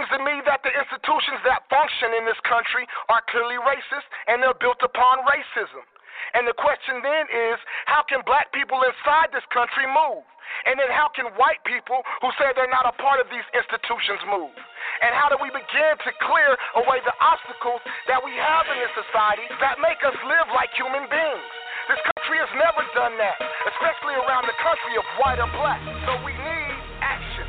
seems to me that the institutions that function in this country are clearly racist and they're built upon racism. And the question then is how can black people inside this country move? And then how can white people who say they're not a part of these institutions move? And how do we begin to clear away the obstacles that we have in this society that make us live like human beings? This country has never done that, especially around the country of white or black. So we need action,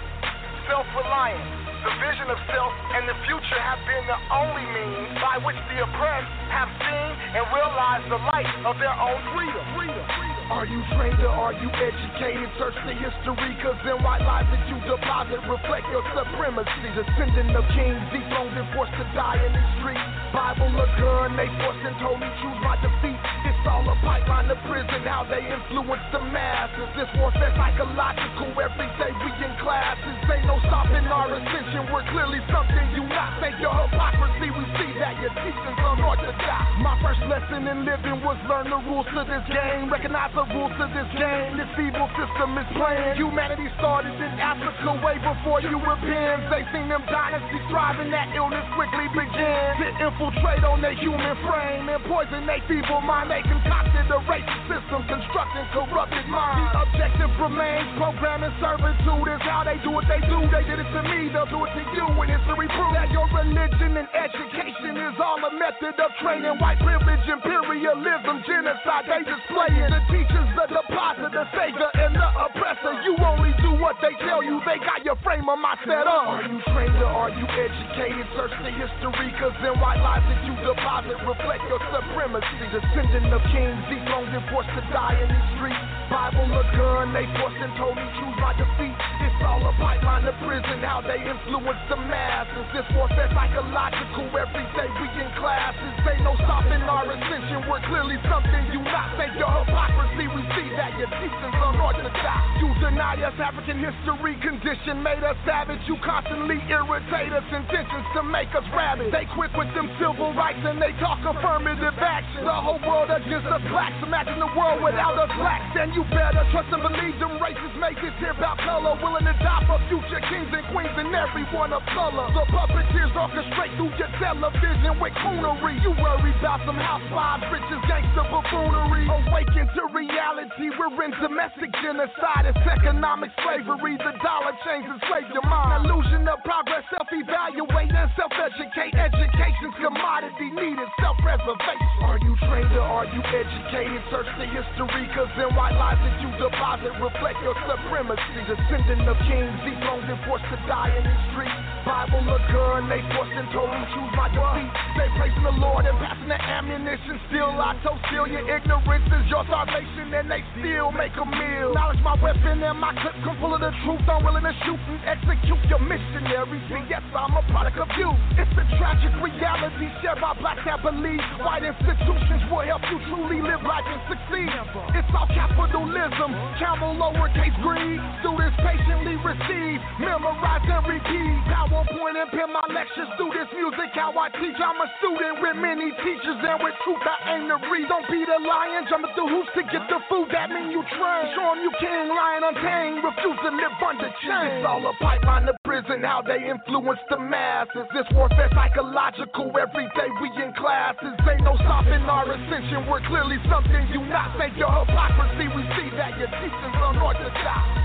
self reliance the vision of self and the future have been the only means by which the oppressed have seen and realized the light of their own freedom. freedom. Are you trained or are you educated? Search the history, cause in white lies that you deposit reflect your supremacy. Descendant of kings, dethroned and forced to die in the street. Bible a gun, they forced and told me choose my defeat. All a pipeline to prison, how they influence the masses. This warfare psychological, every day we in classes. Ain't no stopping our ascension, we're clearly something you not. Think your hypocrisy, we see that your teachings unorthodox. My first lesson in living was learn the rules to this game. Recognize the rules to this game. This evil system is playing. Humanity started in Africa way before Europeans. They seen them dynasties thriving, that illness quickly began. To infiltrate on their human frame and poison their feeble mind. They concocted a racist system, constructing corrupted minds. The objective remains programming servitude is how they do what they do. They did it to me, they'll do it to you. And it's a proves that your religion and education is all a method of training. White privilege, imperialism, genocide, they displaying. The teachers, the deposit, the savior, and the oppressor. You only do what they tell you. They got your frame of mind set up. Are you trained or are you educated? Search the history, cause in white lies that you deposit reflect your supremacy. Descending of dethroned and forced to die in these streets. Bible a gun, they forced and told me choose my defeat. It's all a pipeline to prison, how they influence the masses. This warfare psychological, every day we in classes. Ain't no stopping our ascension, we're clearly something you not. Think your hypocrisy, we see that your teachings unorthodox. You deny us African history, condition made us savage. You constantly irritate us, intentions to make us rabid. They quick with them civil rights and they talk affirmative action. The whole world against us blacks. Imagine the world without us blacks. Then you better trust and believe them racists make this here about color. Willing to die for future kings and queens and everyone of color. The puppeteers orchestrate through your television with coonery. You worry about some housewives, riches, gangster buffoonery. Awaken to reality. We're in domestic genocide. It's economic slavery. The dollar chains enslave your mind. Illusion of progress. Self-evaluate and self-educate. Education's commodity needed. Self-preservation. Are you trained or are you educated? Search the history, cause white lies that you deposit reflect your supremacy. Descendant of kings, dethroned and forced to die in these streets. Bible a gun, they forced and told me choose my defeat. They praising the Lord and passing the ammunition. Still, I told still your ignorance is your salvation, and they still make a meal. Knowledge my weapon and my clip come full of the truth. I'm willing to shoot and execute your missionaries. See, yes, I'm a product of you. It's a tragic reality shared by blacks that believe white institutions will help you truly live life and succeed. It's all capitalism, camel lowercase greed. Students patiently receive, memorize and repeat. PowerPoint and pen my lectures through this music. How I teach, I'm a student with many teachers and with truth I aim to read. Don't be the lion, jumping through hoops to get the food. That mean you train. Show 'em you king, lion untamed. Refuse to live under chains. It's all a pipeline to prison. How they influence the masses. This warfare psychological. Every day we in classes. Ain't no stopping our ascension. We're clearly something you not. Think your hypocrisy. We see that your teachings unorthodox.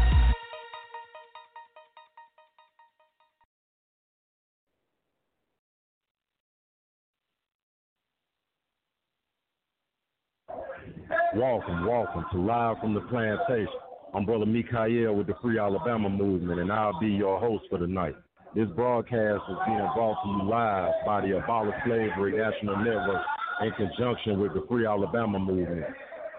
Welcome, welcome to Live from the Plantation. I'm Brother Mikael with the Free Alabama Movement, and I'll be your host for tonight. This broadcast is being brought to you live by the Abolish Slavery National Network in conjunction with the Free Alabama Movement,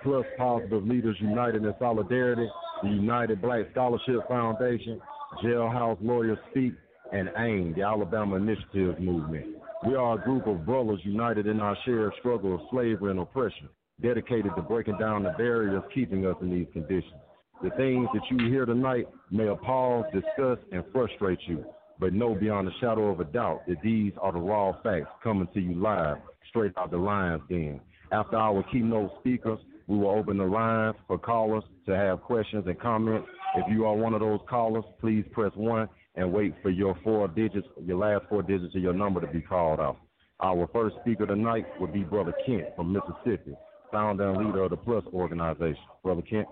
plus Positive Leaders United in Solidarity, the United Black Scholarship Foundation, Jailhouse Lawyers Speak, and AIM, the Alabama Initiatives Movement. We are a group of brothers united in our shared struggle of slavery and oppression dedicated to breaking down the barriers keeping us in these conditions. The things that you hear tonight may appall, disgust, and frustrate you, but know beyond a shadow of a doubt that these are the raw facts coming to you live, straight out the lines then. After our keynote speakers, we will open the lines for callers to have questions and comments. If you are one of those callers, please press 1 and wait for your four digits, your last four digits of your number to be called out. Our first speaker tonight would be Brother Kent from Mississippi, founder and leader of the Plus organization. Brother Kent.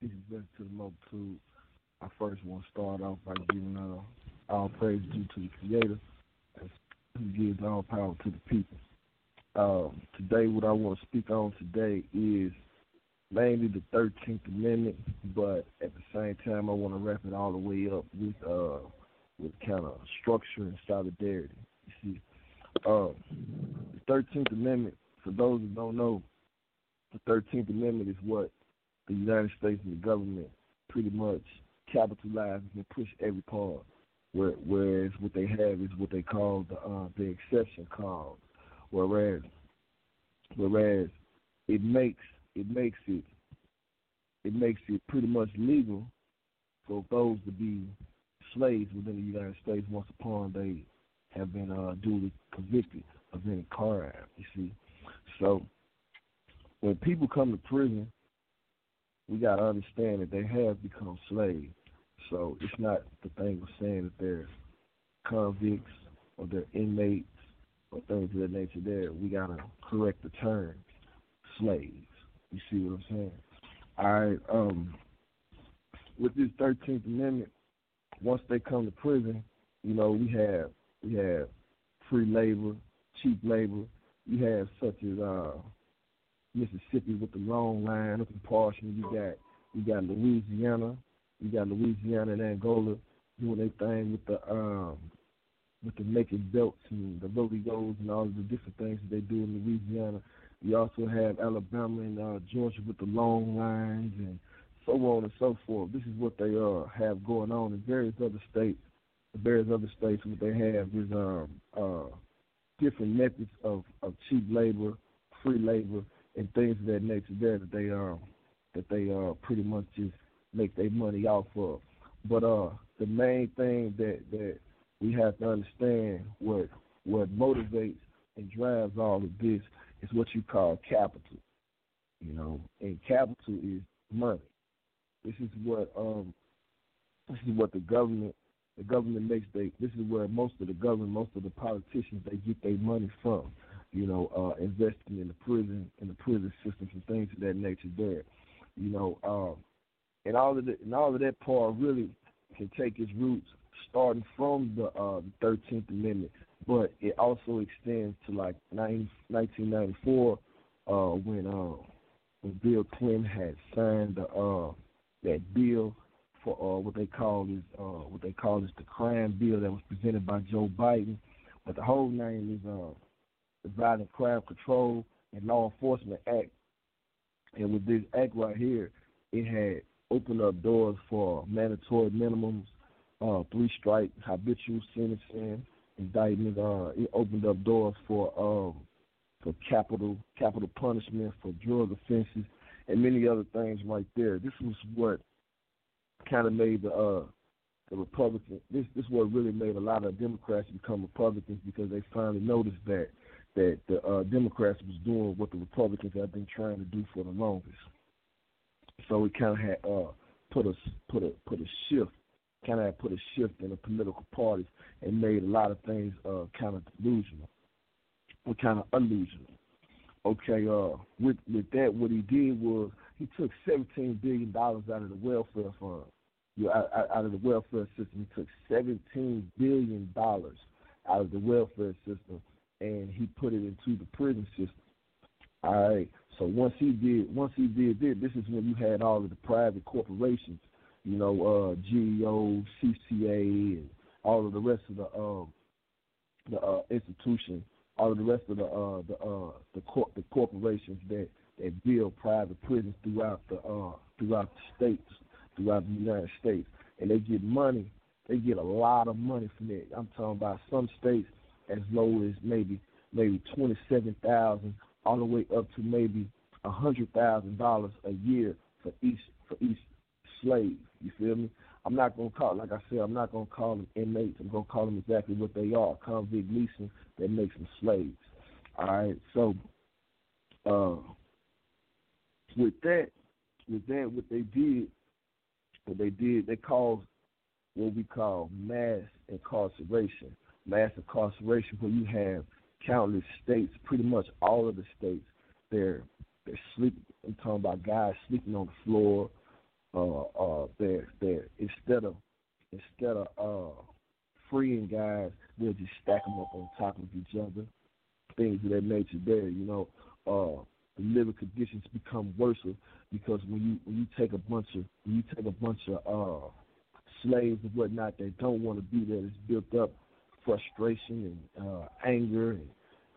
And to the multitude. I first want to start off by giving uh, all praise due to the Creator, who gives all power to the people. Um, today, what I want to speak on today is mainly the 13th Amendment, but at the same time, I want to wrap it all the way up with uh, with kind of structure and solidarity. You see, um, the 13th Amendment, for those who don't know, the 13th Amendment is what the United States and the government pretty much capitalize and push every part. Whereas what they have is what they call the uh, the exception clause. Whereas whereas it makes it makes it it makes it pretty much legal for those to be slaves within the United States once upon they have been uh, duly convicted of any crime. You see, so when people come to prison, we got to understand that they have become slaves. So it's not the thing of saying that they're convicts or they're inmates or things of that nature. There, we got to correct the term, slaves. You see what I'm saying? All right. Um, with this 13th Amendment, once they come to prison, you know, we have we have free labor, cheap labor. You have such as uh, Mississippi with the long line up in Parchman. You got you got Louisiana, you got Louisiana and Angola doing their thing with the um with the making belts and the rodeos and all the different things that they do in Louisiana. You also have Alabama and uh, Georgia with the long lines and so on and so forth. This is what they uh, have going on in various other states. The various other states, what they have is um, uh, different methods of, of cheap labor, free labor, and things of that nature there that they um that they uh pretty much just make their money off of. But uh the main thing that that we have to understand what what motivates and drives all of this is what you call capital. You know, and capital is money. This is what um this is what the government the government makes they this is where most of the government, most of the politicians they get their money from. You know, uh investing in the prison in the prison systems and things of that nature there. You know, um and all of the, and all of that part really can take its roots starting from the uh, 13th Amendment, but it also extends to like 90, 1994 uh, when uh, when Bill Clinton had signed the uh, that bill for uh, what they call is uh, what they call is the crime bill that was presented by Joe Biden, but the whole name is uh, the Violent Crime Control and Law Enforcement Act. And with this act right here, it had opened up doors for mandatory minimums, uh, three strike habitual sentencing, indictment. Uh, it opened up doors for um, for capital capital punishment for drug offenses and many other things right there. This was what kind of made the uh, the Republican. This this what really made a lot of Democrats become Republicans because they finally noticed that that the uh, Democrats was doing what the Republicans have been trying to do for the longest. So it kind of had uh, put a put a put a shift, kind of put a shift in the political parties and made a lot of things uh, kind of delusional, or kind of illusional. Okay, uh, with with that, what he did was he took seventeen billion dollars out of the welfare fund. You out, out of the welfare system, he took seventeen billion dollars out of the welfare system, and he put it into the prison system. All right. So once he did, once he did this, this is when you had all of the private corporations, you know, uh, GEO, CCA, and all of the rest of the um, the uh, institutions all of the rest of the uh, the uh, the, cor- the corporations that that build private prisons throughout the uh, throughout the states, throughout the United States, and they get money. They get a lot of money from it. I'm talking about some states as low as maybe maybe twenty seven thousand, all the way up to maybe a hundred thousand dollars a year for each for each slave. You feel me? I'm not gonna call like I said, I'm not gonna call them inmates. I'm gonna call them exactly what they are, convict leasing that makes them slaves. All right, so uh, with that, with that, what they did what they did, they caused what we call mass incarceration. Mass incarceration, where you have countless states, pretty much all of the states, they're they're sleeping. I'm talking about guys sleeping on the floor. Uh, uh, they're they're instead of instead of uh, freeing guys, they'll just stack them up on top of each other. Things of that nature. There, you know, uh, the living conditions become worse because when you when you take a bunch of when you take a bunch of uh, slaves and whatnot that don't want to be there, it's built up frustration and uh, anger and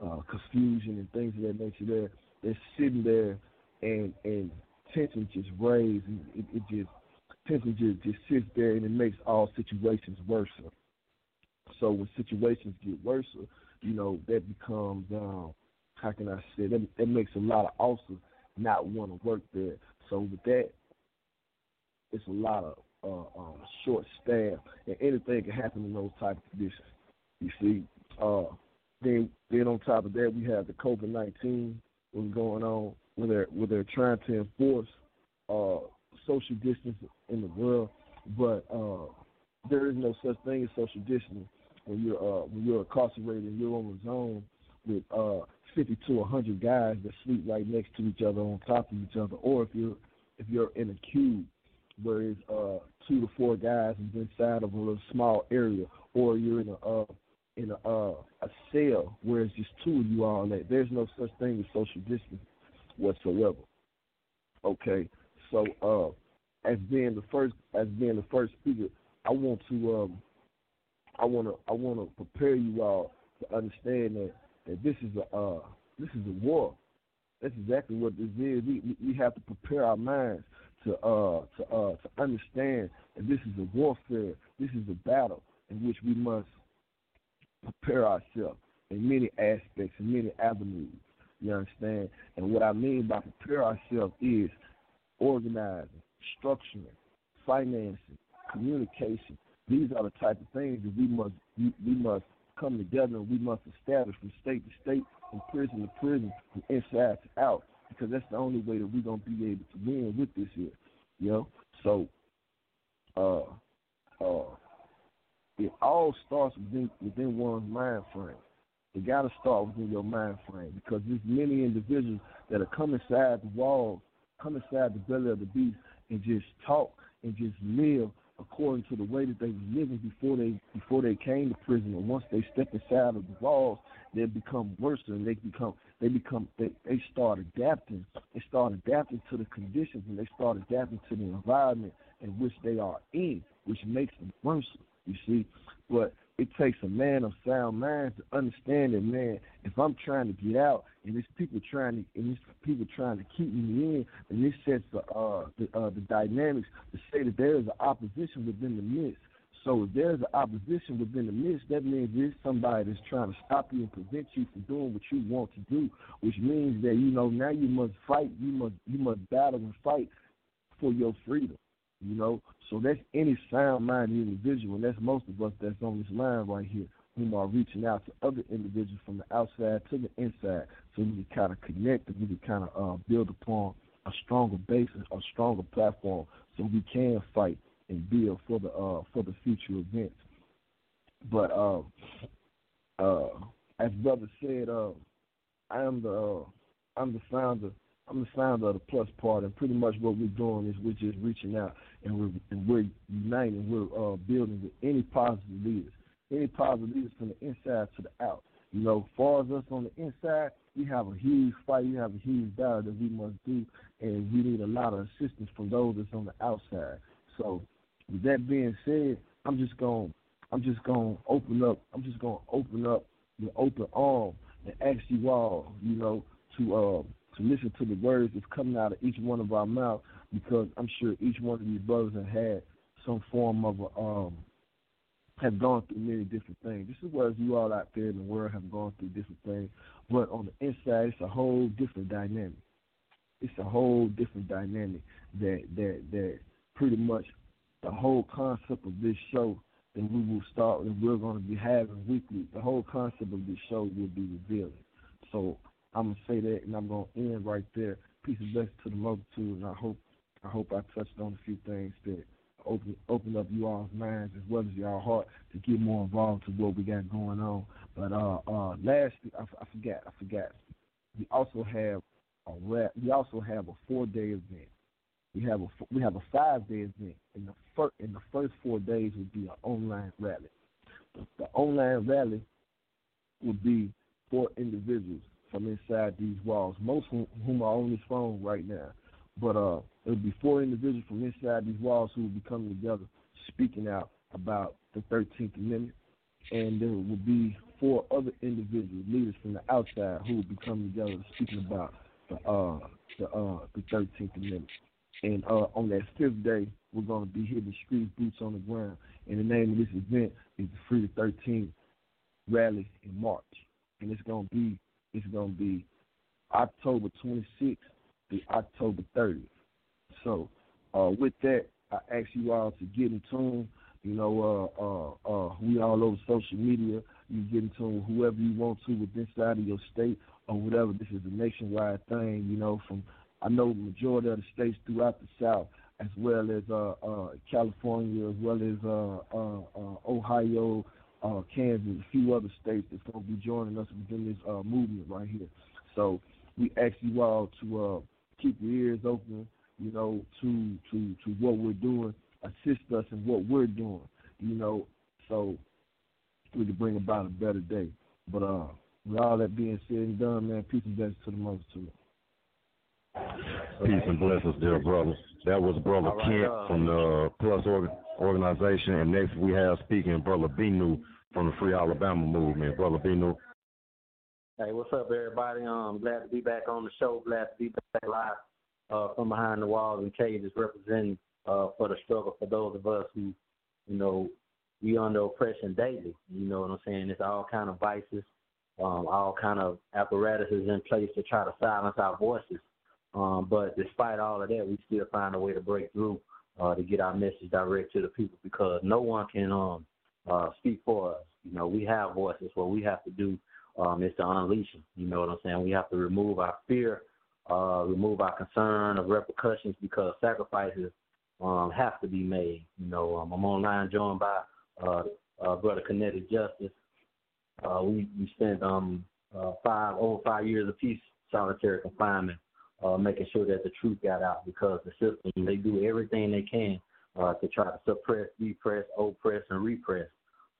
uh, confusion and things of that nature. There, they're sitting there and and tension just raised and it, it just tension just just sits there and it makes all situations worse. So when situations get worse, you know that becomes um, how can I say that that makes a lot of officers not want to work there. So with that, it's a lot of uh, um, short staff, and anything can happen in those type of conditions. You see, uh, then then on top of that, we have the COVID nineteen what's going on, where they're where they're trying to enforce uh, social distance in the world, but uh, there is no such thing as social distancing when you're uh, when you're incarcerated and you're on zone with uh, 50 to 100 guys that sleep right next to each other on top of each other, or if you're if you're in a cube where it's uh, two to four guys inside of a little small area, or you're in a uh, in a uh, a cell where it's just two of you all that there's no such thing as social distance whatsoever. Okay, so uh, as being the first as being the first speaker, I want to um, I want to I want to prepare you all to understand that that this is a uh, this is a war. That's exactly what this is. We we have to prepare our minds to uh to uh to understand that this is a warfare. This is a battle in which we must prepare ourselves in many aspects, in many avenues. You understand? And what I mean by prepare ourselves is organizing, structuring, financing, communication. These are the type of things that we must we, we must come together and we must establish from state to state, from prison to prison, from inside to out, because that's the only way that we're gonna be able to win with this here. You know? So uh uh it all starts within within one's mind frame. It got to start within your mind frame because there's many individuals that are come inside the walls, come inside the belly of the beast, and just talk and just live according to the way that they were living before they before they came to prison. And once they step inside of the walls, they become worse and they become they become they, they start adapting. They start adapting to the conditions and they start adapting to the environment in which they are in, which makes them worse. You see, but it takes a man of sound mind to understand that, man, if I'm trying to get out and there's people trying to and there's people trying to keep me in, and this sets the uh, the, uh, the dynamics to say that there is an opposition within the midst. So if there's an opposition within the midst, that means there's somebody that's trying to stop you and prevent you from doing what you want to do, which means that you know now you must fight, you must you must battle and fight for your freedom. You know, so that's any sound-minded individual, and that's most of us that's on this line right here, whom are reaching out to other individuals from the outside to the inside, so we can kind of connect and we can kind of uh, build upon a stronger basis, a stronger platform, so we can fight and build for the uh, for the future events. But uh, uh, as brother said, uh, I am the uh, I'm the founder I'm the founder of the Plus Part, and pretty much what we're doing is we're just reaching out and we're and we're uniting, we're uh, building with any positive leaders, any positive leaders from the inside to the out. You know, as far as us on the inside, we have a huge fight, we have a huge battle that we must do, and we need a lot of assistance from those that's on the outside. So, with that being said, I'm just gonna I'm just going to open up, I'm just going to open up the open arm and ask you all, you know, to uh, to listen to the words that's coming out of each one of our mouths because I'm sure each one of these brothers have had some form of a, um have gone through many different things. This is where you all out there in the world have gone through different things. But on the inside it's a whole different dynamic. It's a whole different dynamic that that that pretty much the whole concept of this show that we will start and we're to be having weekly. The whole concept of this show will be revealing. So I'm gonna say that, and I'm gonna end right there. Peace and blessings to the multitude, and I hope I hope I touched on a few things that open open up you all's minds as well as y'all heart to get more involved to what we got going on. But uh, uh, lastly, I, I forgot, I forgot. We also have a rap. We also have a four day event. We have a we have a five day event. In the first in the first four days would be an online rally. The, the online rally would be for individuals from inside these walls, most of whom are on this phone right now. But uh, it would be four individuals from inside these walls who would be coming together, speaking out about the 13th Amendment, and there would be four other individuals, leaders from the outside, who would be coming together, speaking about the uh, the uh, the 13th Amendment. And uh, on that fifth day, we're going to be hitting streets, boots on the ground. And the name of this event is the Free the 13th Rally in March, and it's going to be it's going to be October 26th to October 30th. So, uh, with that, I ask you all to get in tune. You know, uh, uh, uh, we all over social media. You get in tune with whoever you want to with inside of your state or whatever. This is a nationwide thing. You know, from I know the majority of the states throughout the South, as well as uh, uh, California, as well as uh, uh, uh, Ohio, uh, Kansas, a few other states that's going to be joining us within this uh, movement right here. So we ask you all to uh, keep your ears open, you know, to to to what we're doing, assist us in what we're doing, you know, so we can bring about a better day. But uh, with all that being said and done, man, peace and blessings to the multitude. Peace and blessings, dear brother. That was Brother right, Kent uh, from the Plus organization, and next we have speaking Brother Bennu from the Free Alabama movement. Brother Bennu. Hey, what's up, everybody? Um, glad to be back on the show. Glad to be back live uh, from behind the walls and cages, representing uh, for the struggle for those of us who, you know, we under oppression daily. You know what I'm saying? It's all kind of vices, um, all kind of apparatuses in place to try to silence our voices. Um, but despite all of that, we still find a way to break through uh, to get our message direct to the people because no one can um, uh, speak for us. You know, we have voices. What we have to do um, is to unleash them. You know what I'm saying? We have to remove our fear, uh, remove our concern of repercussions because sacrifices um, have to be made. You know, um, I'm online joined by uh, uh, Brother Kinetic Justice. Uh, we we spent um, uh, five over five years of peace solitary confinement, uh, making sure that the truth got out because the system they do everything they can uh, to try to suppress, depress, oppress, and repress.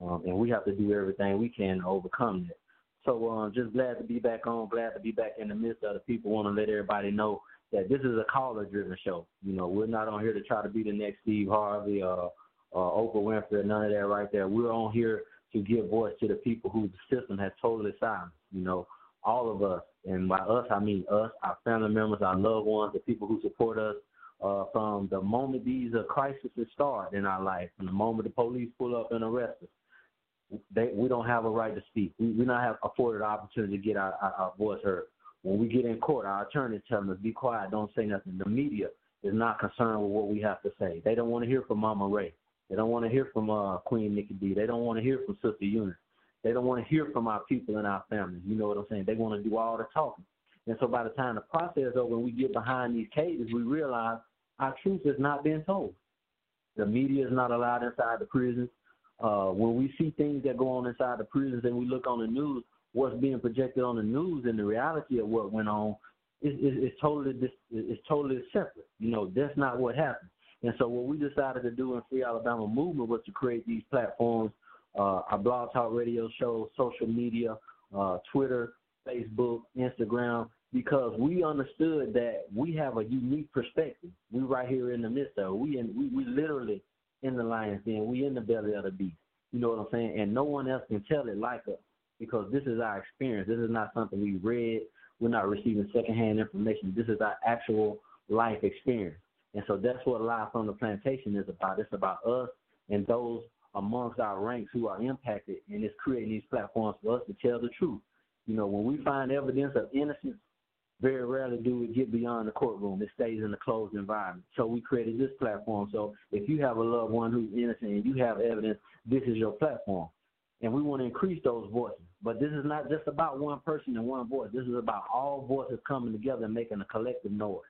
Um, and we have to do everything we can to overcome that. So um, just glad to be back on, glad to be back in the midst of the people. Want to let everybody know that this is a caller-driven show. You know, we're not on here to try to be the next Steve Harvey or uh, Oprah Winfrey, none of that right there. We're on here to give voice to the people who the system has totally silenced. You know, all of us, and by us I mean us, our family members, our loved ones, the people who support us, uh, from the moment these uh, crises start in our life, from the moment the police pull up and arrest us, they, we don't have a right to speak. We, we not have afforded opportunity to get our, our, our voice heard. When we get in court, our attorneys tell us, be quiet, don't say nothing. The media is not concerned with what we have to say. They don't want to hear from Mama Ray. They don't want to hear from uh, Queen Nikki D. They don't want to hear from Sister Eunice. They don't want to hear from our people and our families. You know what I'm saying? They want to do all the talking. And so by the time the process over and we get behind these cages, we realize our truth is not being told. The media is not allowed inside the prisons. Uh, when we see things that go on inside the prisons and we look on the news, what's being projected on the news and the reality of what went on is, totally is totally separate. You know, that's not what happened. And so what we decided to do in Free Alabama Movement was to create these platforms, uh, our blog talk radio show, social media, uh, Twitter, Facebook, Instagram, because we understood that we have a unique perspective. We right here in the midst of it. We in we, we literally in the lion's den. We in the belly of the beast. You know what I'm saying? And no one else can tell it like us because this is our experience. This is not something we read. We're not receiving secondhand information. This is our actual life experience. And so that's what Life on the Plantation is about. It's about us and those amongst our ranks who are impacted, and it's creating these platforms for us to tell the truth. You know, when we find evidence of innocence, very rarely do we get beyond the courtroom. It stays in a closed environment. So we created this platform. So if you have a loved one who's innocent and you have evidence, this is your platform. And we want to increase those voices. But this is not just about one person and one voice. This is about all voices coming together and making a collective noise.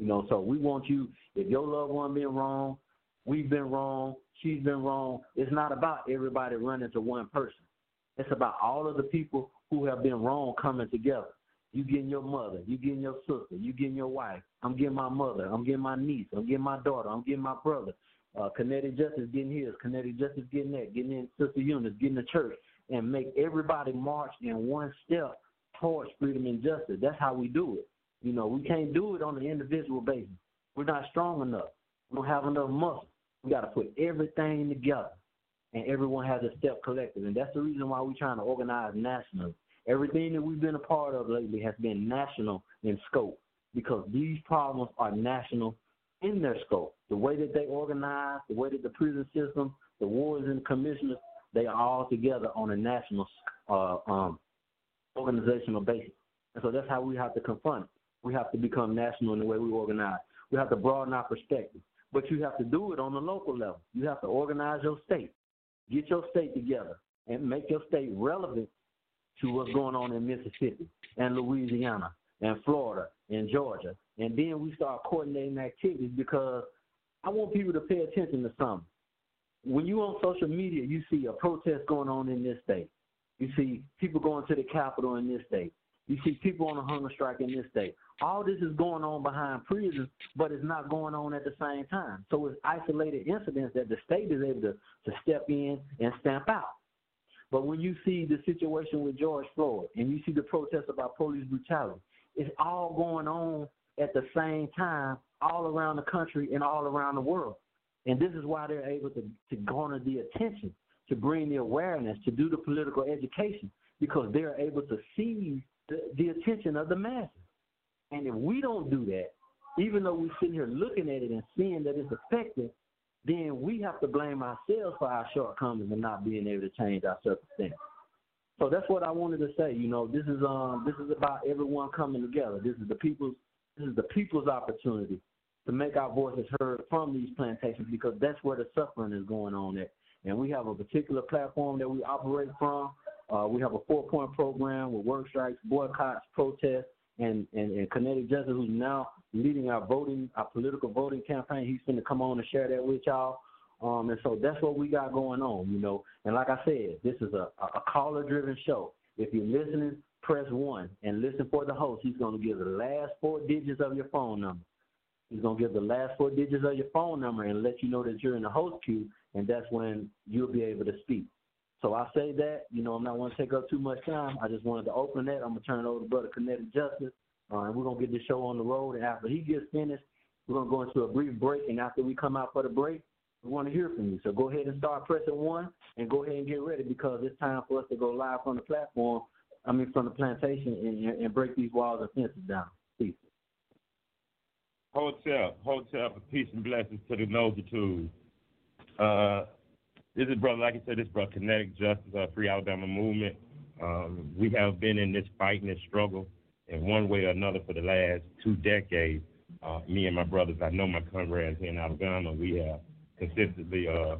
You know, so we want you, if your loved one been wrong, we've been wrong, she's been wrong. It's not about everybody running to one person. It's about all of the people who have been wrong coming together. You getting your mother, you getting your sister, you getting your wife. I'm getting my mother, I'm getting my niece, I'm getting my daughter, I'm getting my brother. Uh, Kinetic Justice getting his, Kinetic Justice getting that, getting in Sister Eunice, getting the church, and make everybody march in one step towards freedom and justice. That's how we do it. You know, we can't do it on an individual basis. We're not strong enough. We don't have enough muscle. We got to put everything together, and everyone has a step collective. And that's the reason why we're trying to organize nationally. Everything that we've been a part of lately has been national in scope because these problems are national in their scope. The way that they organize, the way that the prison system, the wards and commissioners, they are all together on a national uh, um, organizational basis. And so that's how we have to confront it. We have to become national in the way we organize. We have to broaden our perspective. But you have to do it on the local level. You have to organize your state, get your state together, and make your state relevant to what's going on in Mississippi and Louisiana and Florida and Georgia. And then we start coordinating activities because I want people to pay attention to something. When you on social media, you see a protest going on in this state. You see people going to the Capitol in this state. You see people on a hunger strike in this state. All this is going on behind prisons, but it's not going on at the same time. So it's isolated incidents that the state is able to, to step in and stamp out. But when you see the situation with George Floyd and you see the protests about police brutality, it's all going on at the same time all around the country and all around the world. And this is why they're able to, to garner the attention, to bring the awareness, to do the political education, because they're able to seize the, attention of the masses. And if we don't do that, even though we're sitting here looking at it and seeing that it's effective, then we have to blame ourselves for our shortcomings and not being able to change our circumstances. So that's what I wanted to say. You know, this is um this is about everyone coming together. This is the people's this is the people's opportunity to make our voices heard from these plantations because that's where the suffering is going on at. And we have a particular platform that we operate from. Uh, we have a four point program with work strikes, boycotts, protests, and, and, and Kinetic Justice, who's now leading our voting, our political voting campaign. He's going to come on and share that with y'all. Um, and so that's what we got going on, you know. And like I said, this is a, a caller driven show. If you're listening, press one and listen for the host. He's going to give the last four digits of your phone number. He's going to give the last four digits of your phone number and let you know that you're in the host queue, and that's when you'll be able to speak. So I say that, you know, I'm not going to take up too much time. I just wanted to open that. I'm going to turn it over to Brother Kinetic Justice, uh, and we're going to get this show on the road. And after he gets finished, we're going to go into a brief break. And after we come out for the break, we want to hear from you. So go ahead and start pressing one and go ahead and get ready because it's time for us to go live from the platform, I mean, from the plantation and, and break these walls and fences down. Peace. Hotep, hotep for peace and blessings to the multitude. Uh, this is brother, like I said, this is brother Kinetic Justice, uh, Free Alabama Movement. Um, we have been in this fight and this struggle in one way or another for the last two decades. Uh, me and my brothers, I know my comrades here in Alabama, we have consistently uh,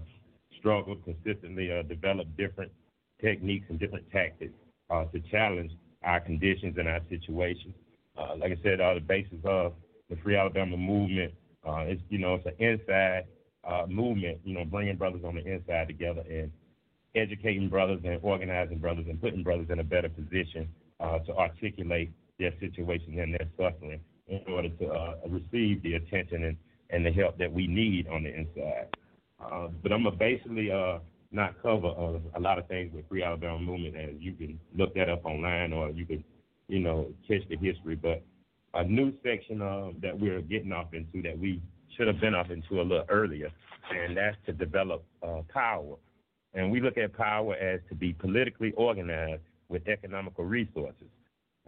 struggled, consistently uh, developed different techniques and different tactics uh, to challenge our conditions and our situations. Uh, like I said, uh, the basis of the Free Alabama movement is, you know, it's an inside uh, movement, you know, bringing brothers on the inside together and educating brothers and organizing brothers and putting brothers in a better position uh, to articulate their situation and their suffering in order to uh, receive the attention and, and the help that we need on the inside. Uh, but I'm going to basically uh, not cover uh, a lot of things with Free Alabama Movement, as you can look that up online or you can, you know, catch the history. But a new section uh, that we're getting off into that we should have been off into a little earlier, and that's to develop uh, power. And we look at power as to be politically organized with economical resources.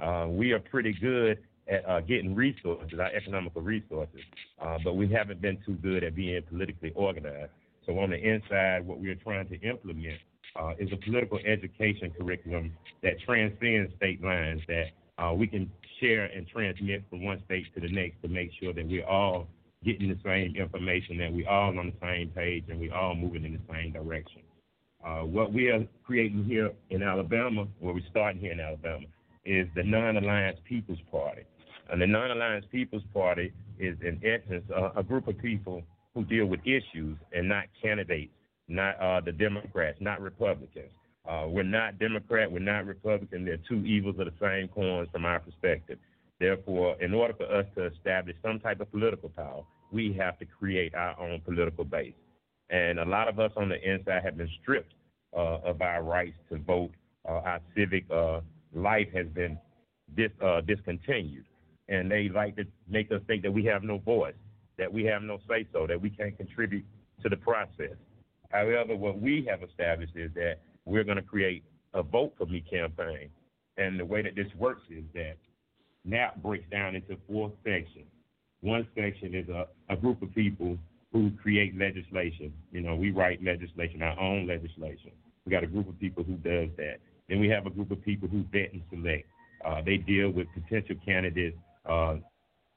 Uh, we are pretty good at uh, getting resources, our economical resources, uh, but we haven't been too good at being politically organized. So on the inside, what we're trying to implement uh, is a political education curriculum that transcends state lines, that uh, we can share and transmit from one state to the next to make sure that we're all getting the same information, that we're all on the same page, and we're all moving in the same direction. Uh, what we are creating here in Alabama, where we're starting here in Alabama, is the Non-Alliance People's Party. And the Non-Alliance People's Party is, in essence, uh, a group of people who deal with issues and not candidates, not uh, the Democrats, not Republicans. Uh, we're not Democrat, we're not Republican. They're two evils of the same coin from our perspective. Therefore, in order for us to establish some type of political power, we have to create our own political base. And a lot of us on the inside have been stripped uh, of our rights to vote. Uh, our civic uh, life has been dis, uh, discontinued. And they like to make us think that we have no voice, that we have no say so, that we can't contribute to the process. However, what we have established is that we're going to create a Vote for Me campaign. And the way that this works is that NAP breaks down into four sections. One section is a, a group of people who create legislation. You know, we write legislation, our own legislation. We got a group of people who does that. Then we have a group of people who vet and select. Uh, they deal with potential candidates uh,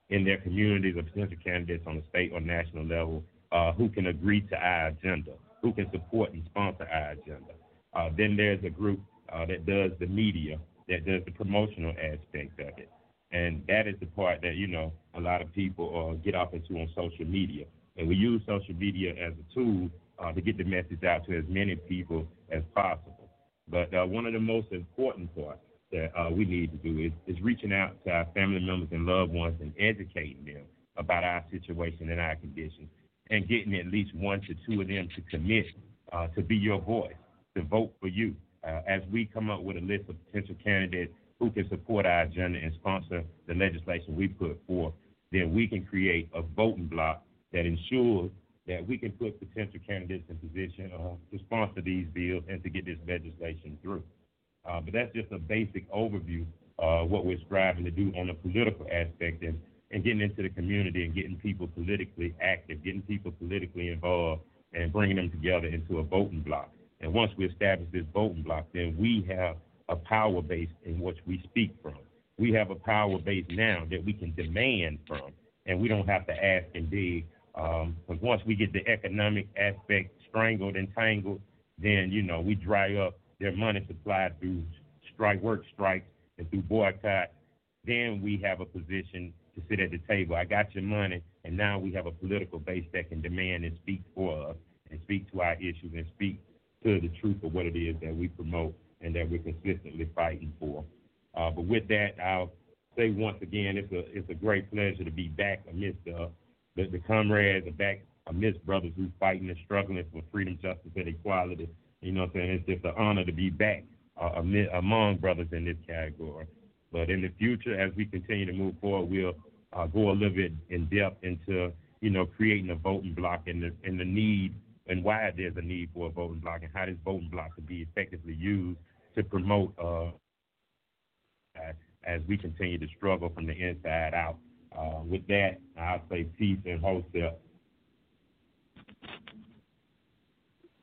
in their communities or potential candidates on the state or national level uh, who can agree to our agenda, who can support and sponsor our agenda. Uh, then there's a group uh, that does the media, that does the promotional aspect of it. And that is the part that, you know, a lot of people uh, get off into on social media. And we use social media as a tool uh, to get the message out to as many people as possible. But uh, one of the most important parts that uh, we need to do is, is reaching out to our family members and loved ones and educating them about our situation and our condition and getting at least one to two of them to commit uh, to be your voice, to vote for you. Uh, as we come up with a list of potential candidates who can support our agenda and sponsor the legislation we put forth, then we can create a voting block that ensures that we can put potential candidates in position uh, to sponsor these bills and to get this legislation through. Uh, but that's just a basic overview of what we're striving to do on the political aspect and, and getting into the community and getting people politically active, getting people politically involved, and bringing them together into a voting block. And once we establish this voting block, then we have a power base in which we speak from. We have a power base now that we can demand from, and we don't have to ask and dig. Because um, once we get the economic aspect strangled and tangled, then you know we dry up their money supply through strike work strikes and through boycott. Then we have a position to sit at the table. I got your money, and now we have a political base that can demand and speak for us and speak to our issues and speak to the truth of what it is that we promote and that we're consistently fighting for. Uh, but with that, I'll say once again, it's a it's a great pleasure to be back amidst the the, the comrades, back amidst brothers who fighting and struggling for freedom, justice, and equality. You know what I'm saying? It's just an honor to be back uh, amid, among brothers in this category. But in the future, as we continue to move forward, we'll uh, go a little bit in depth into you know creating a voting block and the and the need and why there's a need for a voting block and how this voting block can be effectively used to promote uh, as we continue to struggle from the inside out. Uh, with that, I'll say peace and wholesale.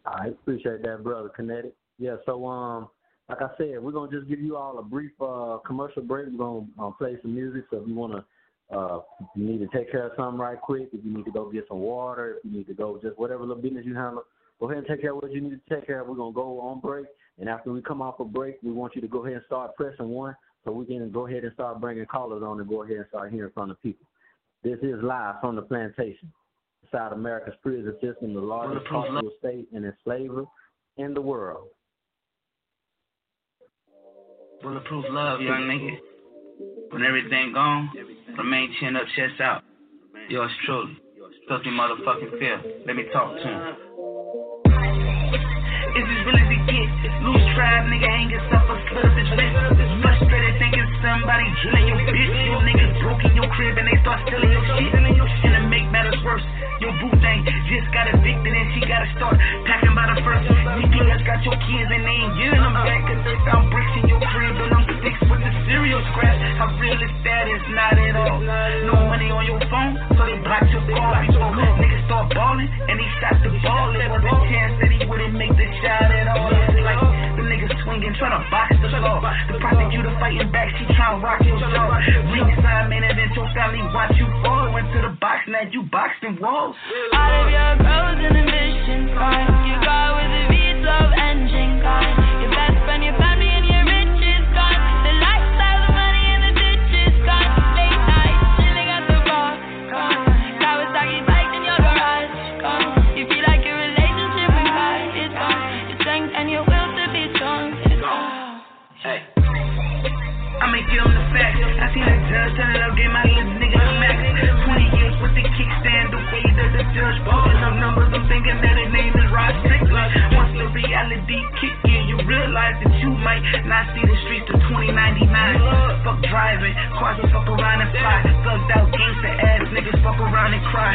I appreciate that, brother Kinetic. Yeah, so um, like I said, we're gonna just give you all a brief uh, commercial break. We're gonna uh, play some music. So if you wanna, uh, you need to take care of something right quick. If you need to go get some water, if you need to go just whatever little business you handle, go ahead and take care of what you need to take care of. We're gonna go on break, and after we come off a break, we want you to go ahead and start pressing one, so we can go ahead and start bringing callers on and go ahead and start hearing from the people. This is live from the plantation. South America's prison system, the largest possible state and enslaver in the world. Bulletproof love, young nigga. When everything gone, remain chin up, chest out. Yours truly. Filthy motherfucking fear. Let me talk to him. Is this real as it Loose tribe, nigga, anger, suffer, split up his wrist. Frustrated thinking somebody drilling your bitch. You niggas broke in your crib and they start stealing your shit. Your boo thing just got evicted and she gotta start packing by the first. CPS got your kids and they ain't getting them back cause they found bricks in your crib and them sticks with the cereal scratch. How real is that? It's not at all. No money on your phone, so they blocked your call niggas start balling and he shot the ball. It was a chance that he wouldn't make the shot at all. It's like niggas swinging, trying to box the law. The prosecutor fighting back, she trying to rock your jaw. Ringside man, event your family watch you fall into the box, now you boxing walls. All of your bros in the mission fine. You got with Seen a judge turn it up, get my hands niggas max. 20 years with the kickstand, the way that the judge putting up numbers. I'm thinking that his name is Rod Strickland. Once the reality kick in, you realize that you might not see the streets till 2099. Fuck driving, cars will fuck around and fly. Thugged out gangsta ass niggas fuck around and cry.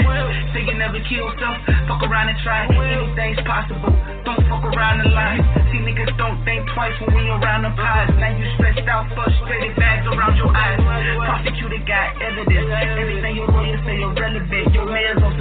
Say you never kill yourself, fuck around and try. Anything's possible, don't fuck around and lie. See niggas don't think twice when we around the pies. Now you stressed out, frustrated, bags around your eyes. Prosecutor got evidence, everything your lawyer say irrelevant. Your man's on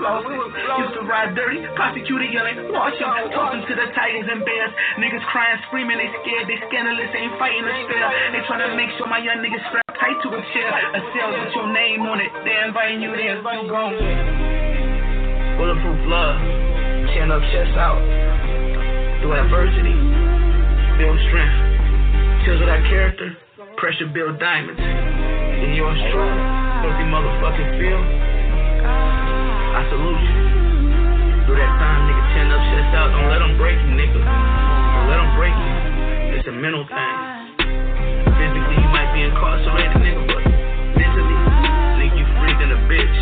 losses. Used to ride dirty, prosecutor yelling, wash him. Talking to the Tigers and Bears. Niggas crying, screaming, they scared, they scandalous, ain't fighting a fair. They trying to make sure my young niggas strapped tight to a chair. A cell with your name on it. They inviting you there, you gone. Bulletproof love, chin up, chest out. Through adversity, build strength. Tears of that character, pressure build diamonds. In yours truly, filthy motherfucking feel. I salute you. Through that time, nigga, chin up, chest out. Don't let them break you, nigga. Don't let them break you. It's a mental thing. Physically, you might be incarcerated, nigga, but mentally, nigga, you free than a bitch.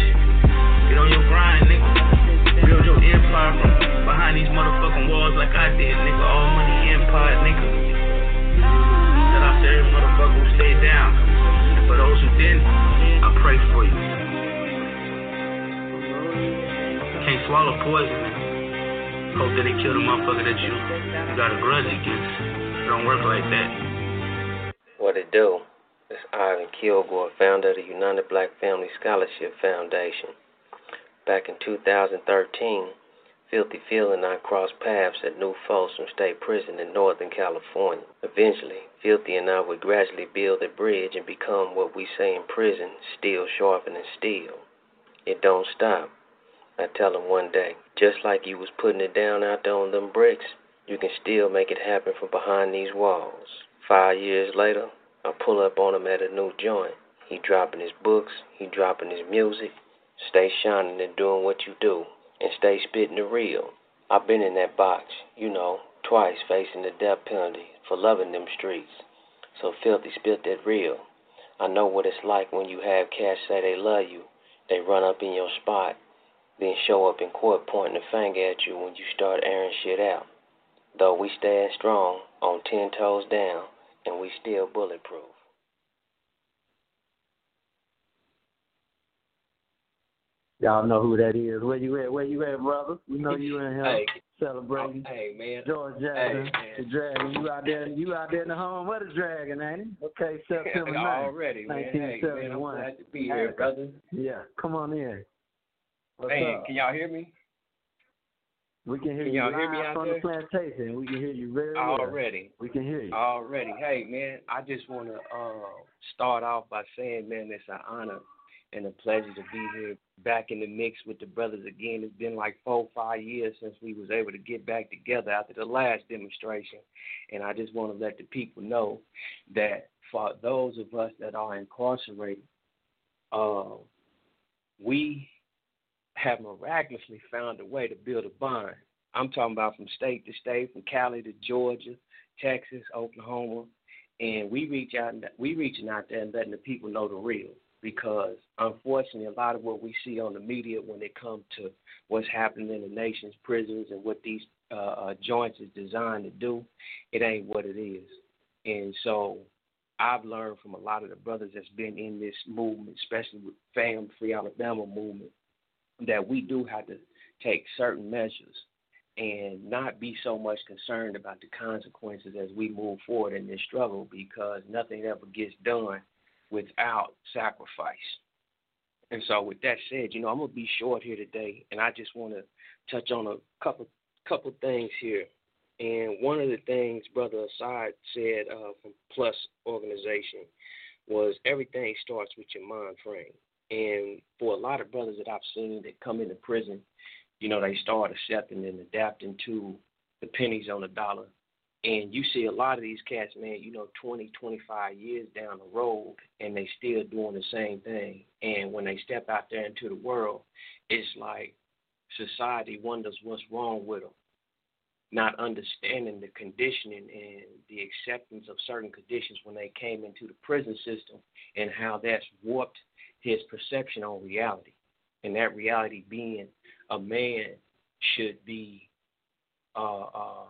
Get on your grind, nigga. Build your empire from behind these motherfucking walls like I did, nigga. All money empire, nigga. Shout out to every motherfucker who stayed down. And for those who didn't, I pray for you. Can't swallow poison, man. Hope that they kill the motherfucker that you got a grudge against. It don't work like that. What it do? It's Ivan Kilgore, founder of the United Black Family Scholarship Foundation. Back in 2013, Filthy Phil and I crossed paths at New Folsom State Prison in Northern California. Eventually, Filthy and I would gradually build a bridge and become what we say in prison, steel sharpening steel. It don't stop. I tell him one day, just like you was putting it down out there on them bricks, you can still make it happen from behind these walls. Five years later, I pull up on him at a new joint. He dropping his books, he dropping his music. Stay shining and doing what you do, and stay spitting the real. I've been in that box, you know, twice facing the death penalty for loving them streets. So filthy spit that real. I know what it's like when you have cats say they love you. They run up in your spot, then show up in court pointing a finger at you when you start airing shit out. Though we stand strong, on ten toes down, and we still bulletproof. Y'all know who that is. Where you at? Where you at, brother? We know you in here Hey. celebrating. Hey man. George Hey, Jackson, man. the Dragon. You out there? You out there in the home of the Dragon, ain't it? Okay, September 9th, Already, man. Hey, man, I'm glad to be here, brother. Yeah, come on in. What's Man, up? can y'all hear me? We can hear can you y'all live hear me out from there? the plantation. We can hear you very well. Already. We can hear you. Already. Hey, man, I just want to uh, start off by saying, man, it's an honor and a pleasure to be here back in the mix with the brothers again. It's been like four, five years since we was able to get back together after the last demonstration. And I just want to let the people know that for those of us that are incarcerated, uh, we have miraculously found a way to build a bond. I'm talking about from state to state, from Cali to Georgia, Texas, Oklahoma, and we reach out. We reaching out there and letting the people know the real. Because unfortunately, a lot of what we see on the media when it comes to what's happening in the nation's prisons and what these uh, uh, joints is designed to do, it ain't what it is. And so I've learned from a lot of the brothers that's been in this movement, especially with Fam Free Alabama movement, that we do have to take certain measures and not be so much concerned about the consequences as we move forward in this struggle because nothing ever gets done without sacrifice. And so, with that said, you know, I'm gonna be short here today, and I just want to touch on a couple couple things here. And one of the things Brother Assad said uh, from Plus Organization was everything starts with your mind frame. And for a lot of brothers that I've seen that come into prison, you know, they start accepting and adapting to the pennies on the dollar. And you see a lot of these cats, man, you know, 20, 25 years down the road, and they still doing the same thing. And when they step out there into the world, it's like society wonders what's wrong with them not understanding the conditioning and the acceptance of certain conditions when they came into the prison system and how that's warped his perception on reality. And that reality being a man should be uh, uh,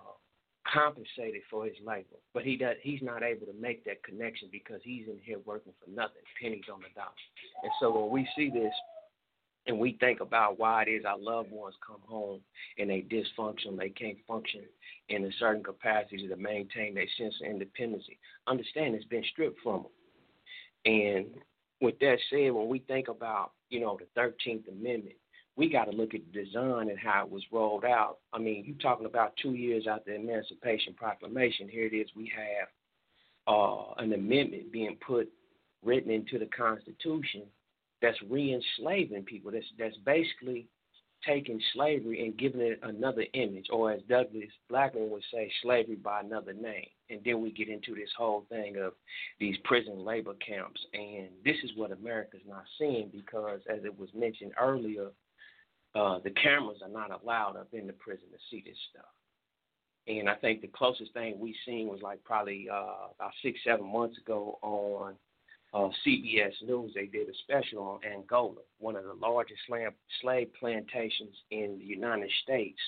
compensated for his labor, but he does. He's not able to make that connection because he's in here working for nothing, pennies on the dollar. And so when we see this and we think about why it is our loved ones come home and they dysfunction, they can't function in a certain capacity to maintain their sense of independence. Understand it's been stripped from them. And with that said, when we think about, you know, the 13th Amendment, we got to look at the design and how it was rolled out. I mean, you're talking about two years after the Emancipation Proclamation. Here it is, we have uh, an amendment being put, written into the Constitution that's re-enslaving people. That's that's basically taking slavery and giving it another image, or as Douglas Blackmon would say, slavery by another name. And then we get into this whole thing of these prison labor camps, and this is what America's not seeing because, as it was mentioned earlier, uh, the cameras are not allowed up in the prison to see this stuff. And I think the closest thing we seen was like probably uh, about six, seven months ago on uh, CBS News, they did a special on Angola, one of the largest slave, slave plantations in the United States.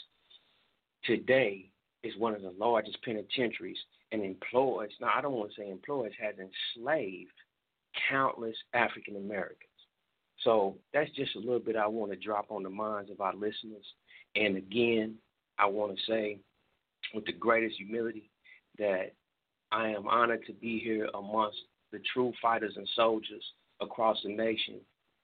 Today is one of the largest penitentiaries and employs, now I don't want to say employs, has enslaved countless African Americans. So that's just a little bit I want to drop on the minds of our listeners. And again, I want to say with the greatest humility that I am honored to be here amongst the true fighters and soldiers across the nation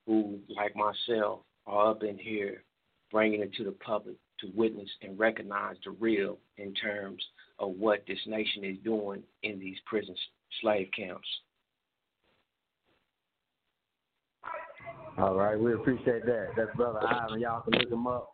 who, like myself, are up in here bringing it to the public to witness and recognize the real in terms of what this nation is doing in these prison slave camps. All right, we appreciate that. That's Brother Ivan. Y'all can look him up.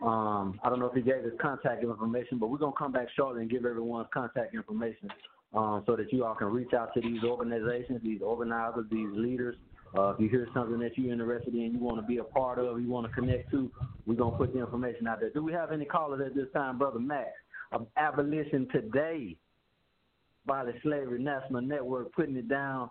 Um, I don't know if he gave his contact information, but we're gonna come back shortly and give everyone's contact information um, so that you all can reach out to these organizations, these organizers, these leaders. Uh, if you hear something that you're interested in, you want to be a part of, you want to connect to, we're going to put the information out there. Do we have any callers at this time, Brother Matt? Of Abolition Today, the Slavery National Network, putting it down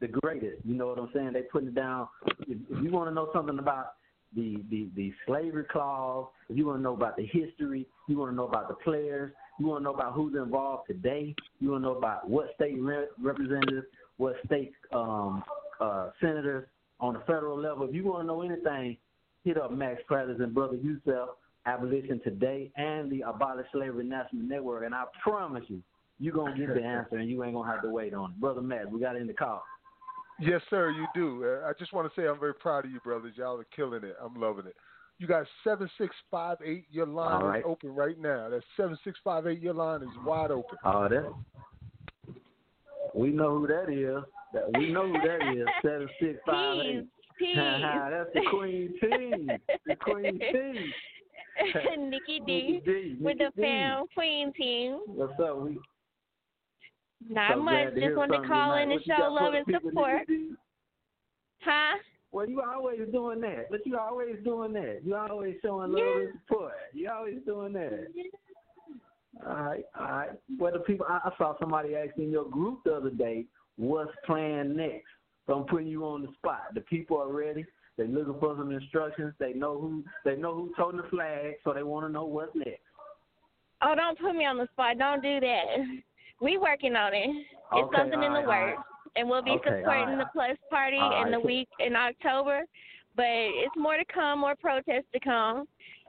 the greatest. You know what I'm saying? They're putting it down. If, if you want to know something about the, the, the slavery clause, if you want to know about the history, you want to know about the players, you want to know about who's involved today. You want to know about what state re- representatives, what state um, uh, senators on the federal level. If you want to know anything, hit up Max Parthas and Brother Yusef, Abolition Today, and the Abolish Slavery National Network. And I promise you, you're going to get the answer and you ain't going to have to wait on it. Brother Max, we got in the call. Yes, sir, you do. Uh, I just want to say I'm very proud of you, brothers. Y'all are killing it. I'm loving it. You got seven six five eight. Your line right. is open right now. That seven six five eight. Your line is wide open. Oh, that. We know who that is. That, We know who that is. Seven six five eight. That's the Queen T. The Queen T. Nikki D, D. with the fam Queen team. What's up? We not so much. Just wanted to call in and show love and support. Huh? Well, you always doing that, but you always doing that. You always showing love yeah. and support. You always doing that. Yeah. All right, all right. Well, the people I, I saw somebody asking your group the other day, what's planned next? So I'm putting you on the spot. The people are ready. They're looking for some instructions. They know who they know who's holding the flag, so they want to know what's next. Oh, don't put me on the spot. Don't do that. We working on it. It's okay, something in the works and we'll be okay, supporting right. the Plus Party all in right. the week in October. but it's more to come, more protests to come,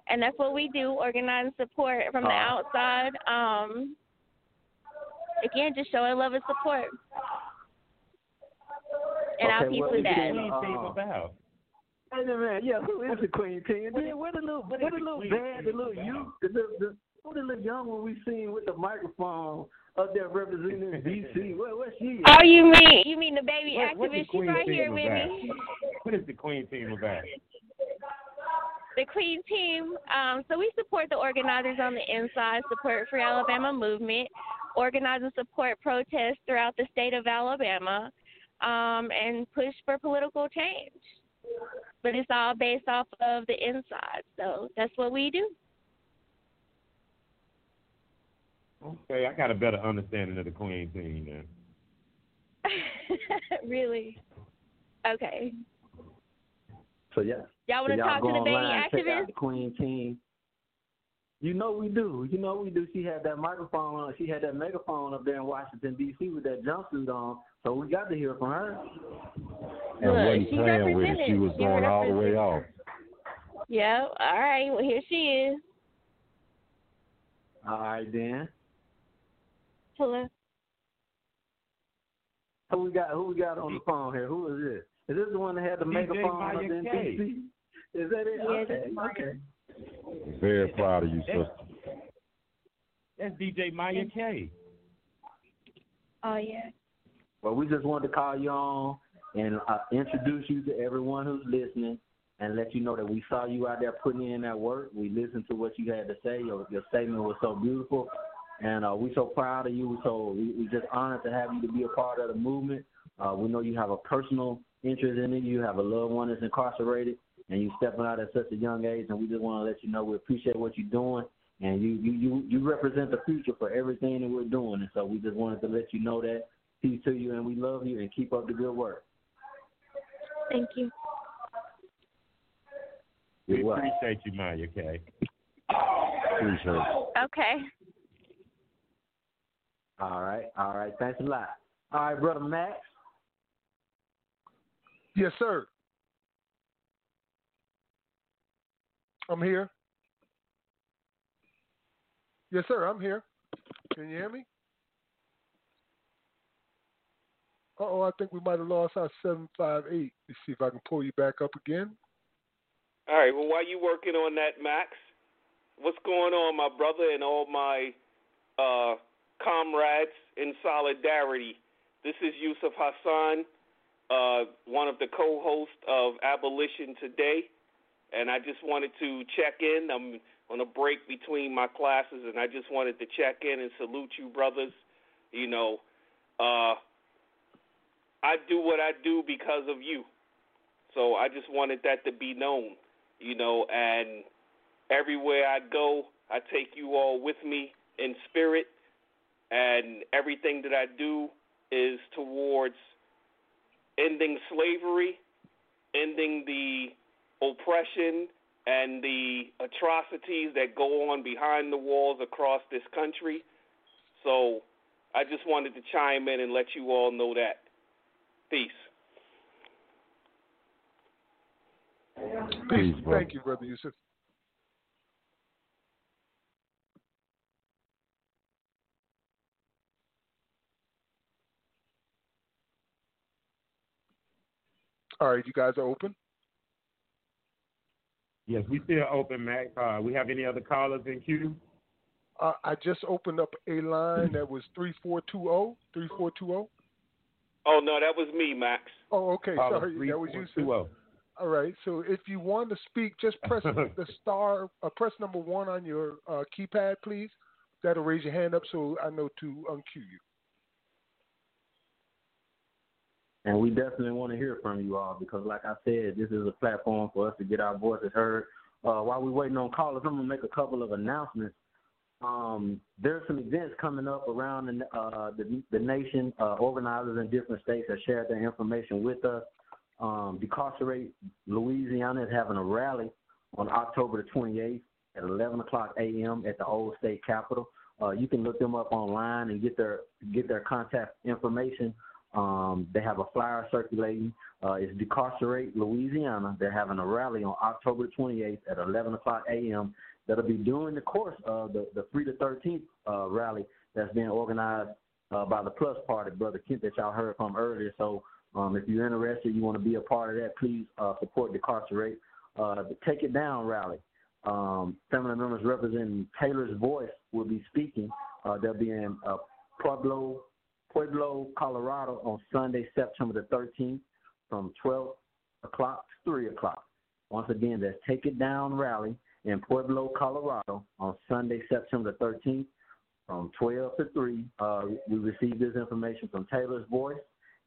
and that's what we do: organize and support from the Uh. outside. Um, again, just showing love and support, and our Okay, people well, with that. again, uh, Hey there, man, yeah, who is the queen team? And then where the little, where the little bad, the little youth, the little, the, who the little young one we seen with the microphone up there representing DC? Where, where she? At? Oh, you mean you mean the baby What- what activist? She's right here with about? me. What is the Queen team about? the Queen team. Um, so we support the organizers on the inside, support Free Alabama movement, organize and support protests throughout the state of Alabama, um, and push for political change. But it's all based off of the inside. So that's what we do. Okay, I got a better understanding of the Queen team then. really? Okay. So yeah. Y'all wanna so talk to the baby online, check out activist? the Queen team. You know we do. You know we do. She had that microphone on. She had that megaphone up there in Washington D.C. with that jumpsuit on. So we got to hear from her. And Look, wasn't she playing with it. She represented. was She going all the way off. Yeah. All right. Well, here she is. All right then. Hello. Who we got? Who we got on the phone here? Who is this? Is this the one that had the DJ megaphone up Maya in K. D.C.? Is that it? Yeah, okay. that's Okay. Very proud of you, sister. That's DJ Maya K. Oh yeah. Well, we just wanted to call you on and uh, introduce you to everyone who's listening and let you know that we saw you out there putting in that work. We listened to what you had to say. Your, your statement was so beautiful. And uh, we're so proud of you. So we, we just honored to have you to be a part of the movement. Uh, we know you have a personal interest in it. You have a loved one that's incarcerated, and you stepping out at such a young age. And we just want to let you know we appreciate what you're doing, and you you you you represent the future for everything that we're doing. And so we just wanted to let you know that. Peace to you, and we love you, and keep up the good work. Thank you. We You're welcome. appreciate you, Maya K. Appreciate it. Okay. All right, all right. Thanks a lot. All right, brother Max. Yes, sir. I'm here. Yes, sir. I'm here. Can you hear me? Uh oh, I think we might have lost our 758. Let's see if I can pull you back up again. All right. Well, while you working on that, Max, what's going on, my brother, and all my uh, comrades in solidarity? This is Yusuf Hassan, uh, one of the co-hosts of Abolition Today, and I just wanted to check in. I'm on a break between my classes, and I just wanted to check in and salute you, brothers. You know, uh, I do what I do because of you. So I just wanted that to be known, you know, and everywhere I go, I take you all with me in spirit, and everything that I do is towards ending slavery, ending the oppression and the atrocities that go on behind the walls across this country. So I just wanted to chime in and let you all know that. Peace. Peace, brother. Thank you, Brother Yusuf. All right, you guys are open? Yes, we still open, Mac. Uh, we have any other callers in queue? Uh, I just opened up a line that was 3420. 3420. Oh no, that was me, Max. Oh, okay. Caller Sorry, that was you. sir. 3420. All right. So if you want to speak, just press the star, uh, press number one on your uh, keypad, please. That'll raise your hand up so I know to uncue you. And we definitely want to hear from you all because, like I said, this is a platform for us to get our voices heard. Uh, while we're waiting on callers, I'm going to make a couple of announcements. Um, there's some events coming up around the, uh, the, the nation. Uh, organizers in different states have shared their information with us. Um, Decarcerate Louisiana is having a rally on October the 28th at 11 o'clock a.m. at the old state capitol. Uh, you can look them up online and get their get their contact information. Um, they have a flyer circulating. Uh, it's Decarcerate Louisiana. They're having a rally on October 28th at 11 o'clock a.m. That'll be during the course of the, the Free the 13th uh, rally that's being organized uh, by the Plus Party, Brother Kent, that y'all heard from earlier. So um, if you're interested, you want to be a part of that, please uh, support Decarcerate. Uh, the Take It Down rally. Um, family members representing Taylor's Voice will be speaking. Uh, they'll be in uh, Pueblo, Pueblo, Colorado on Sunday, September the 13th from 12 o'clock to 3 o'clock. Once again, that's Take It Down rally in Pueblo, Colorado on Sunday, September the 13th from 12 to 3. Uh, we received this information from Taylor's Voice,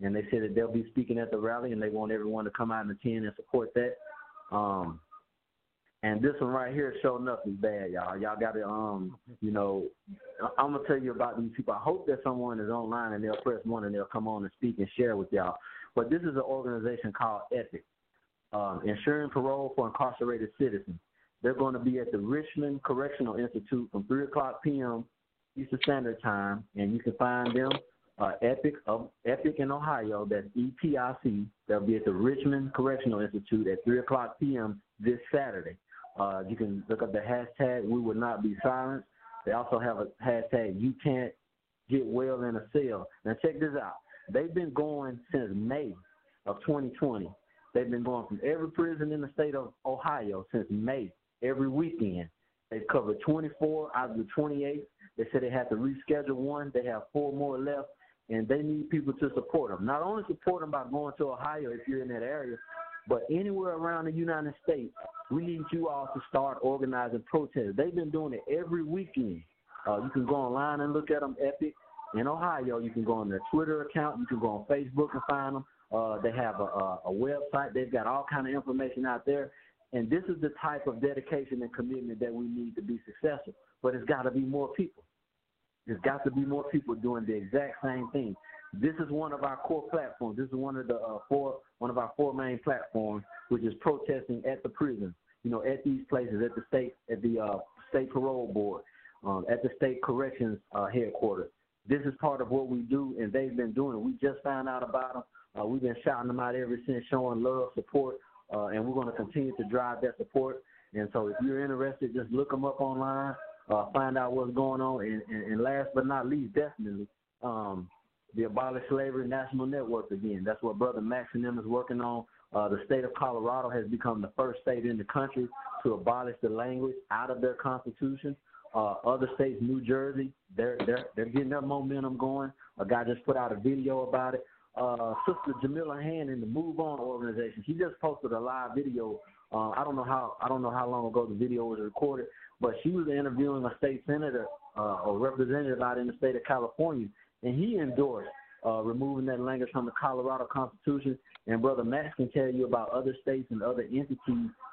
and they said that they'll be speaking at the rally, and they want everyone to come out and attend and support that. Um, and this one right here, sure enough, is bad, y'all. Y'all got to, um, you know, I'm gonna tell you about these people. I hope that someone is online and they'll press one and they'll come on and speak and share with y'all. But this is an organization called EPIC, um, Ensuring Parole for Incarcerated Citizens. They're going to be at the Richland Correctional Institute from 3 o'clock p.m. Eastern Standard Time, and you can find them uh, Epic of Epic in Ohio. That's EPIC. They'll be at the Richland Correctional Institute at 3 o'clock p.m. this Saturday. Uh, you can look up the hashtag We Will Not Be Silenced. They also have a hashtag You Can't Get Well in a Cell. Now check this out. They've been going since May of 2020. They've been going from every prison in the state of Ohio since May, every weekend. They've covered 24 out of the 28. They said they had to reschedule one. They have four more left, and they need people to support them. Not only support them by going to Ohio if you're in that area, but anywhere around the United States, we need you all to start organizing protests. They've been doing it every weekend. Uh, you can go online and look at them, Epic. In Ohio, you can go on their Twitter account. You can go on Facebook and find them. Uh, they have a, a, a website. They've got all kind of information out there. And this is the type of dedication and commitment that we need to be successful. But it's got to be more people. There's got to be more people doing the exact same thing. This is one of our core platforms. This is one of the uh, four one of our four main platforms, which is protesting at the prison. You know, at these places, at the state, at the uh, state parole board, um, at the state corrections uh, headquarters. This is part of what we do, and they've been doing it. We just found out about them. Uh, we've been shouting them out ever since, showing love, support, uh, and we're going to continue to drive that support. And so, if you're interested, just look them up online, uh, find out what's going on, and, and, and last but not least, definitely, um, the Abolish Slavery National Network again. That's what Brother Max and them is working on. Uh, the state of Colorado has become the first state in the country to abolish the language out of their constitution. Uh, other states, New Jersey, they're they're they're getting their momentum going. A guy just put out a video about it. Uh, Sister Jamila Hand in the Move On organization, she just posted a live video. Uh, I don't know how I don't know how long ago the video was recorded, but she was interviewing a state senator uh, or representative out in the state of California, and he endorsed uh, removing that language from the Colorado Constitution. And Brother Max can tell you about other states and other entities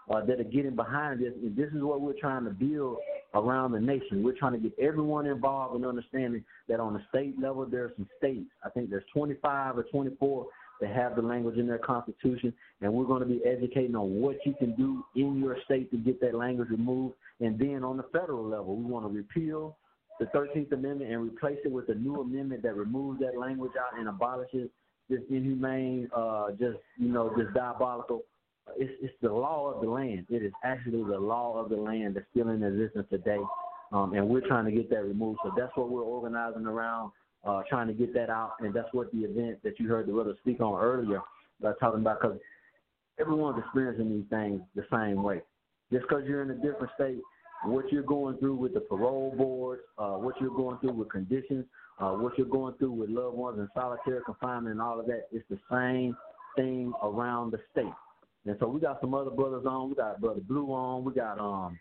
uh, that are getting behind this. And this is what we're trying to build around the nation. We're trying to get everyone involved in understanding that on the state level, there are some states. I think there's 25 or 24 that have the language in their constitution, and we're going to be educating on what you can do in your state to get that language removed. And then on the federal level, we want to repeal the 13th Amendment and replace it with a new amendment that removes that language out and abolishes this inhumane, uh, just you know, just diabolical. It's, it's the law of the land. It is actually the law of the land that's still in existence today, um, and we're trying to get that removed. So that's what we're organizing around, uh, trying to get that out, and that's what the event that you heard the brother speak on earlier, uh, talking about because everyone's experiencing these things the same way. Just because you're in a different state what you're going through with the parole board, uh, what you're going through with conditions, uh, what you're going through with loved ones in solitary confinement and all of that, it's the same thing around the state. And so we got some other brothers on. We got Brother Blue on. We got um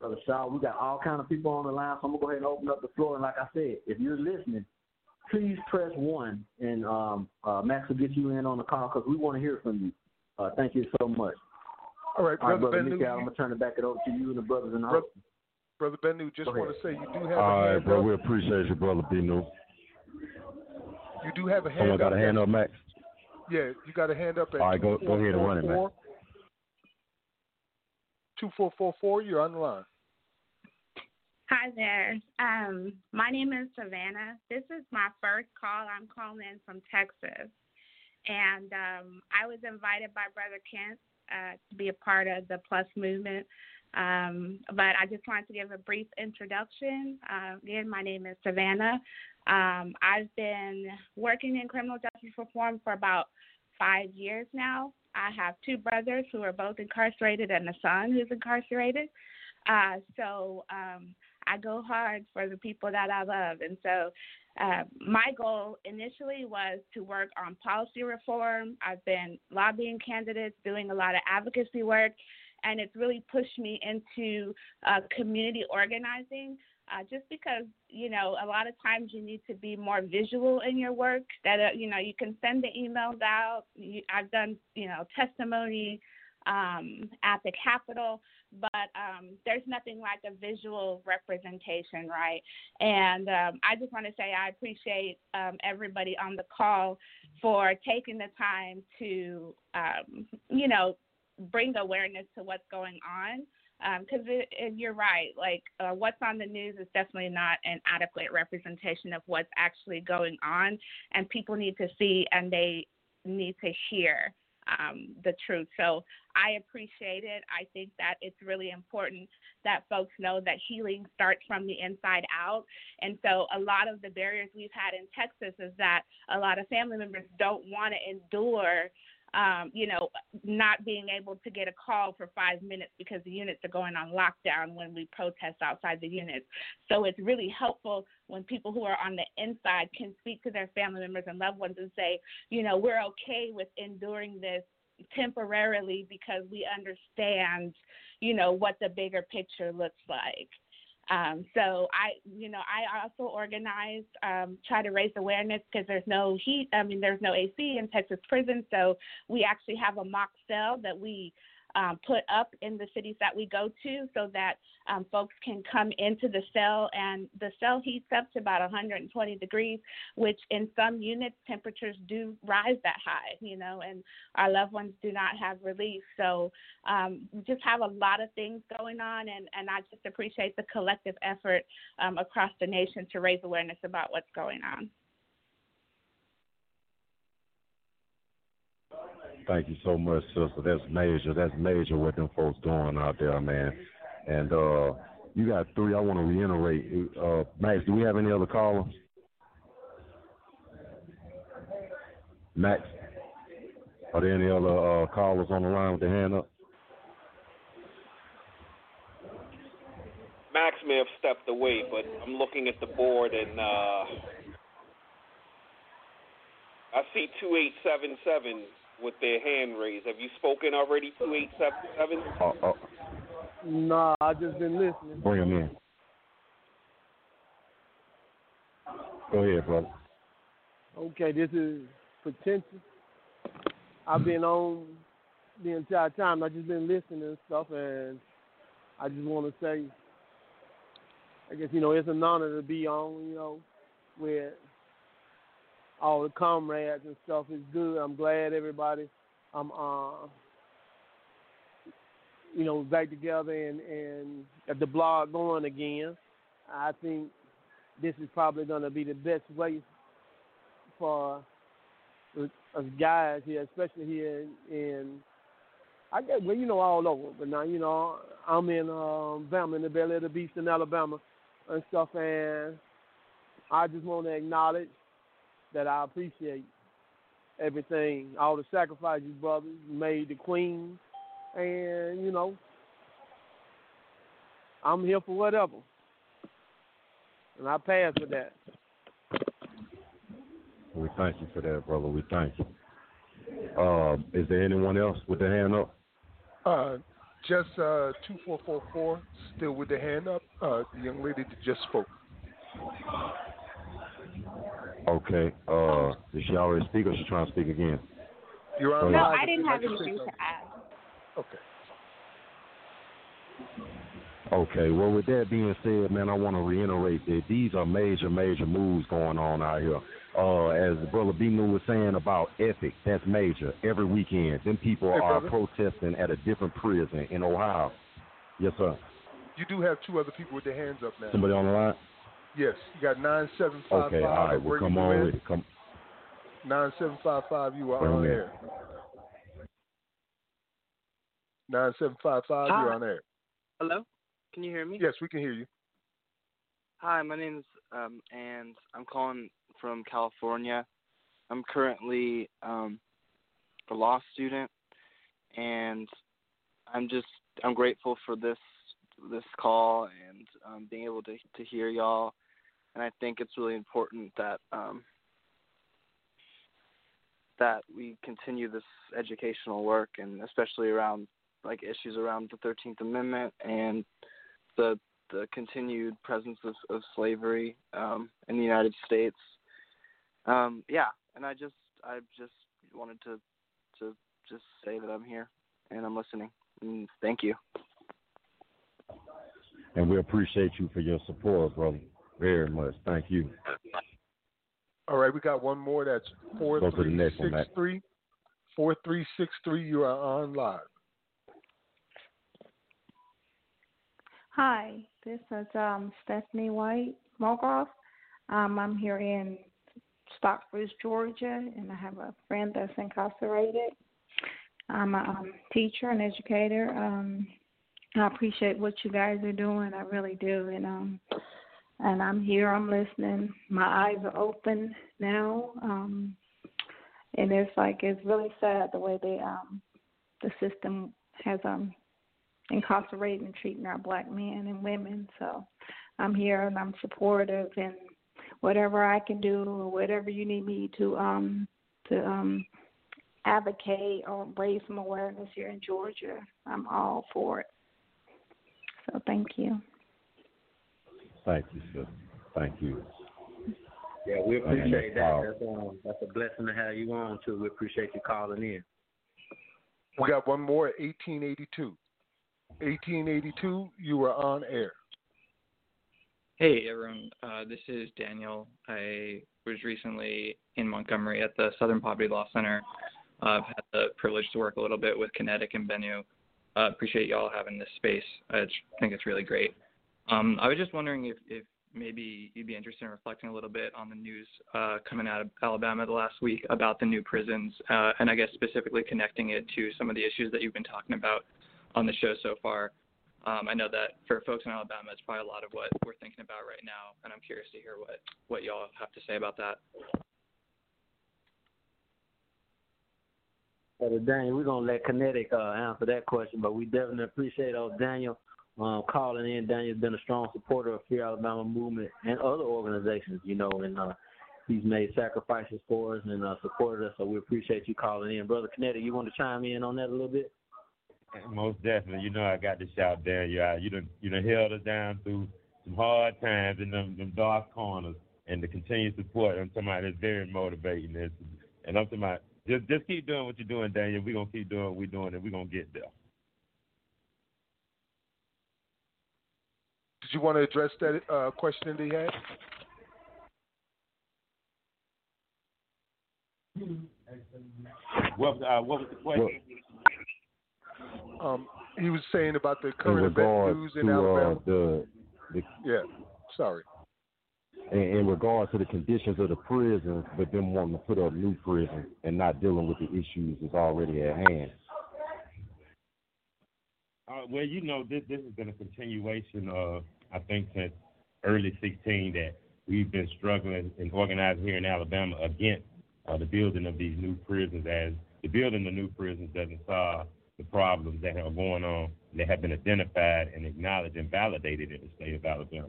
Brother Shaw. We got all kind of people on the line. So I'm gonna go ahead and open up the floor. And like I said, if you're listening, please press one, and um, uh, Max will get you in on the call because we want to hear from you. Uh, thank you so much. All right, brother, right, brother Ben Nick, I'm gonna turn it back it over to you and the brothers in the Bro- house. Brother Bennu, just want to say you do have All a right, hand bro. up. We appreciate you, brother Bennu. You do have a hand Someone up. got a hand up, Max. Yeah, you got a hand up at All right, go- go ahead and run it, man. 2444. You're on the line. Hi there. Um, my name is Savannah. This is my first call. I'm calling in from Texas. And um, I was invited by Brother Kent uh, to be a part of the Plus movement. Um, but I just wanted to give a brief introduction. Uh, again, my name is Savannah. Um, I've been working in criminal justice reform for about five years now. I have two brothers who are both incarcerated and a son who's incarcerated. Uh, so um, I go hard for the people that I love. And so uh, my goal initially was to work on policy reform. I've been lobbying candidates, doing a lot of advocacy work, and it's really pushed me into uh, community organizing. Uh, just because you know a lot of times you need to be more visual in your work that uh, you know you can send the emails out you, i've done you know testimony um, at the Capitol, but um, there's nothing like a visual representation, right? And um, I just want to say I appreciate um, everybody on the call for taking the time to, um, you know, bring awareness to what's going on because um, you're right. Like uh, what's on the news is definitely not an adequate representation of what's actually going on, and people need to see and they need to hear um, the truth. So I appreciate it. I think that it's really important that folks know that healing starts from the inside out. And so a lot of the barriers we've had in Texas is that a lot of family members don't want to endure um, you know, not being able to get a call for five minutes because the units are going on lockdown when we protest outside the units. So it's really helpful when people who are on the inside can speak to their family members and loved ones and say, you know, we're okay with enduring this temporarily because we understand, you know, what the bigger picture looks like. Um, so I, you know, I also organized, um, try to raise awareness because there's no heat. I mean, there's no AC in Texas prison, so we actually have a mock cell that we um, put up in the cities that we go to so that um, folks can come into the cell and the cell heats up to about 120 degrees, which in some units temperatures do rise that high, you know, and our loved ones do not have relief. So um, we just have a lot of things going on, and, and I just appreciate the collective effort um, across the nation to raise awareness about what's going on. Thank you so much, sister. That's major. That's major what them folks doing out there, man. And uh you got three. I want to reiterate. Uh Max, do we have any other callers? Max, are there any other uh, callers on the line with their hand up? Max may have stepped away, but I'm looking at the board and uh, I see 2877 with their hand raised. Have you spoken already, 2877? Uh, uh, nah, I just been listening. Bring him in. Go ahead, brother. Okay, this is potential. I've been on the entire time. I just been listening and stuff, and I just want to say, I guess you know it's an honor to be on. You know, with all the comrades and stuff is good. I'm glad everybody I'm uh you know back together and and the blog going again. I think this is probably going to be the best way for us guys here, especially here in, I guess well, you know, all over. But now, you know, I'm in um Bama in the belly of the beast in Alabama and stuff and I just want to acknowledge that I appreciate everything, all the sacrifices brothers made the queen, and you know, I'm here for whatever, and I pass with that. We thank you for that, brother. We thank you. Uh, is there anyone else with their hand up? Uh, just uh, two four four four, still with the hand up. Uh, the young lady that just spoke. Okay. Uh, did she already speak, or she trying to speak again? You're on no, I didn't have anything to add. Okay. Okay. Well, with that being said, man, I want to reiterate that these are major, major moves going on out here. Uh, as Brother B. was saying about ethics, that's major. Every weekend, them people hey, are brother. protesting at a different prison in Ohio. Yes, sir. You do have two other people with their hands up now. Somebody on the line? Yes, you got nine seven five five. Okay, all right. Well, come on with it. Come. Nine seven five five. You are Bring on it in. air. Nine seven five five. Hi. You're on air. Hello, can you hear me? Yes, we can hear you. Hi, my name is um, and I'm calling from California. I'm currently um, a law student, and I'm just I'm grateful for this this call and um, being able to to hear y'all. And I think it's really important that um, that we continue this educational work, and especially around like issues around the Thirteenth Amendment and the the continued presence of, of slavery um, in the United States. Um, yeah, and I just I just wanted to to just say that I'm here and I'm listening. And thank you. And we appreciate you for your support, brother. Very much. Thank you. All right, we got one more. That's four Go to the three next one, six Matt. three. Four three six three. You are on live. Hi, this is um, Stephanie White Mogroff. Um, I'm here in Stockbridge, Georgia, and I have a friend that's incarcerated. I'm a um, teacher and educator. Um, I appreciate what you guys are doing. I really do, and um, and I'm here. I'm listening. My eyes are open now, um, and it's like it's really sad the way they um, the system has um incarcerating and treating our black men and women. So I'm here and I'm supportive and whatever I can do or whatever you need me to um to um advocate or raise some awareness here in Georgia, I'm all for it. So thank you. Thank you, sir. Thank you. Yeah, we appreciate that. That's, um, that's a blessing to have you on too. We appreciate you calling in. We got one more. 1882. 1882. You are on air. Hey everyone, uh, this is Daniel. I was recently in Montgomery at the Southern Poverty Law Center. Uh, I've had the privilege to work a little bit with Kinetic and Bennu. Uh, appreciate y'all having this space. I just think it's really great. Um, I was just wondering if, if maybe you'd be interested in reflecting a little bit on the news uh, coming out of Alabama the last week about the new prisons, uh, and I guess specifically connecting it to some of the issues that you've been talking about on the show so far. Um, I know that for folks in Alabama, it's probably a lot of what we're thinking about right now, and I'm curious to hear what, what y'all have to say about that. Brother Daniel, we're gonna let Kinetic uh, answer that question, but we definitely appreciate uh, Daniel um, calling in. Daniel's been a strong supporter of Free Alabama movement and other organizations, you know, and uh, he's made sacrifices for us and uh, supported us. So we appreciate you calling in, brother Kinetic. You want to chime in on that a little bit? Most definitely. You know I got to shout down you. You done you done held us down through some hard times in them, them dark corners and the continued support. I'm talking about that's very motivating. And I'm talking about just just keep doing what you're doing, Daniel. We're gonna keep doing what we're doing and we're gonna get there. You want to address that uh, question that he had? What uh, what was the question? Um, he was saying about the current event regards news to in uh, Alabama. the, the Yeah, sorry. in, in regards to the conditions of the prisons, but them wanting to put up new prisons and not dealing with the issues that's already at hand. Uh, well, you know, this this has been a continuation of I think since early 16 that we've been struggling and organizing here in Alabama against uh, the building of these new prisons. As the building of new prisons doesn't solve the problems that are going on that have been identified and acknowledged and validated in the state of Alabama.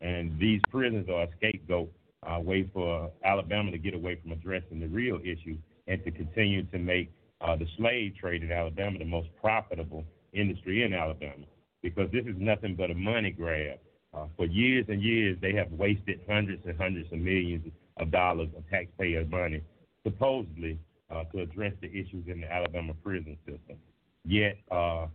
And these prisons are a scapegoat, a way for Alabama to get away from addressing the real issue and to continue to make uh, the slave trade in Alabama the most profitable industry in Alabama because this is nothing but a money grab. Uh, for years and years, they have wasted hundreds and hundreds of millions of dollars of taxpayer money, supposedly uh, to address the issues in the Alabama prison system. Yet, uh,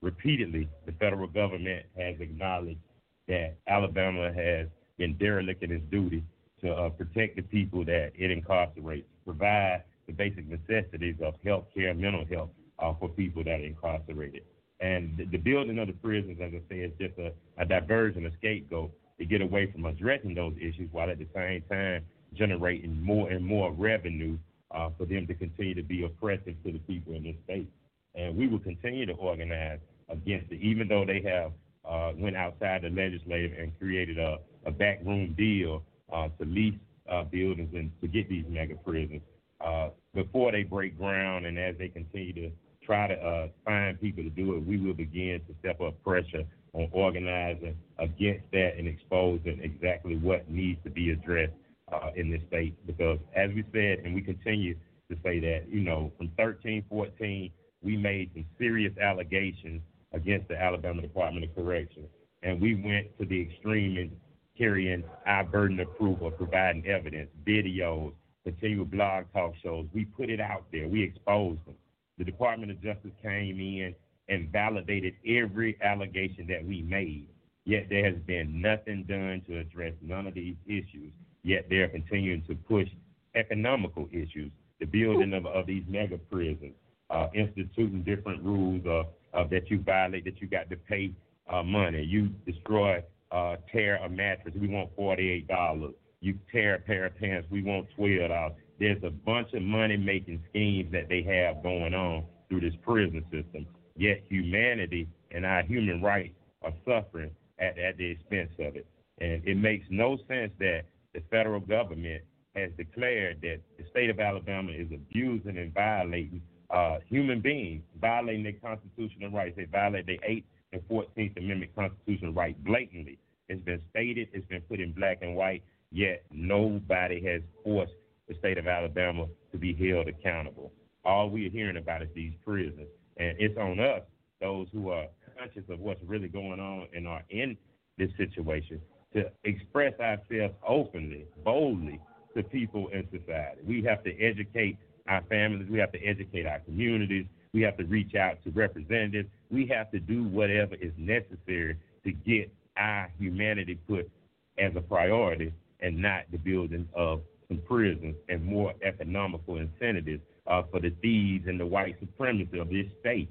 repeatedly, the federal government has acknowledged that Alabama has been derelict in its duty to uh, protect the people that it incarcerates, provide the basic necessities of health care mental health uh, for people that are incarcerated. And the, the building of the prisons, as I say, is just a, a diversion, a scapegoat to get away from addressing those issues while at the same time generating more and more revenue uh, for them to continue to be oppressive to the people in this state. And we will continue to organize against it, even though they have uh, went outside the legislative and created a, a backroom deal uh, to lease uh, buildings and to get these mega prisons. Uh, before they break ground and as they continue to try to uh, find people to do it, we will begin to step up pressure on organizing against that and exposing exactly what needs to be addressed uh, in this state. Because as we said, and we continue to say that, you know, from 13, 14, we made some serious allegations against the Alabama Department of Corrections. And we went to the extreme in carrying our burden of proof of providing evidence, videos, continual blog talk shows. We put it out there. We exposed them. The Department of Justice came in and validated every allegation that we made. Yet there has been nothing done to address none of these issues. Yet they're continuing to push economical issues, the building of, of these mega prisons, uh, instituting different rules uh, uh, that you violate, that you got to pay uh, money. You destroy, uh, tear a mattress, we want $48. You tear a pair of pants, we want $12. There's a bunch of money making schemes that they have going on through this prison system. Yet humanity and our human rights are suffering at, at the expense of it. And it makes no sense that the federal government has declared that the state of Alabama is abusing and violating uh, human beings, violating their constitutional rights. They violate their 8th and 14th Amendment constitutional rights blatantly. It's been stated, it's been put in black and white, yet nobody has forced the state of Alabama to be held accountable. All we are hearing about is these prisons. And it's on us, those who are conscious of what's really going on and are in this situation, to express ourselves openly, boldly to people in society. We have to educate our families, we have to educate our communities, we have to reach out to representatives, we have to do whatever is necessary to get our humanity put as a priority and not the building of some prisons and more economical incentives uh, for the thieves and the white supremacy of this state.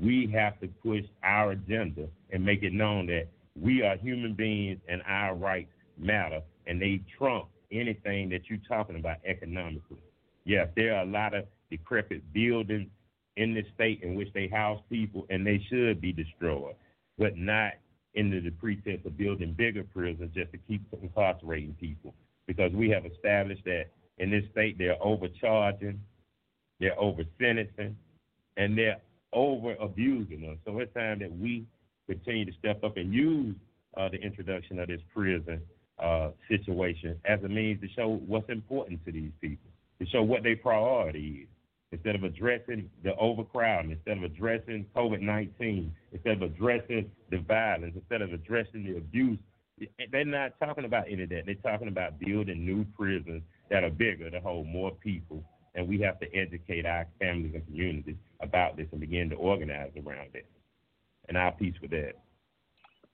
We have to push our agenda and make it known that we are human beings and our rights matter, and they trump anything that you're talking about economically. Yes, there are a lot of decrepit buildings in this state in which they house people, and they should be destroyed, but not under the pretense of building bigger prisons just to keep incarcerating people. Because we have established that in this state they're overcharging, they're over sentencing, and they're over abusing us. So it's time that we continue to step up and use uh, the introduction of this prison uh, situation as a means to show what's important to these people, to show what their priority is. Instead of addressing the overcrowding, instead of addressing COVID 19, instead of addressing the violence, instead of addressing the abuse, they're not talking about any of that. They're talking about building new prisons that are bigger to hold more people. And we have to educate our families and communities about this and begin to organize around it and our peace with that.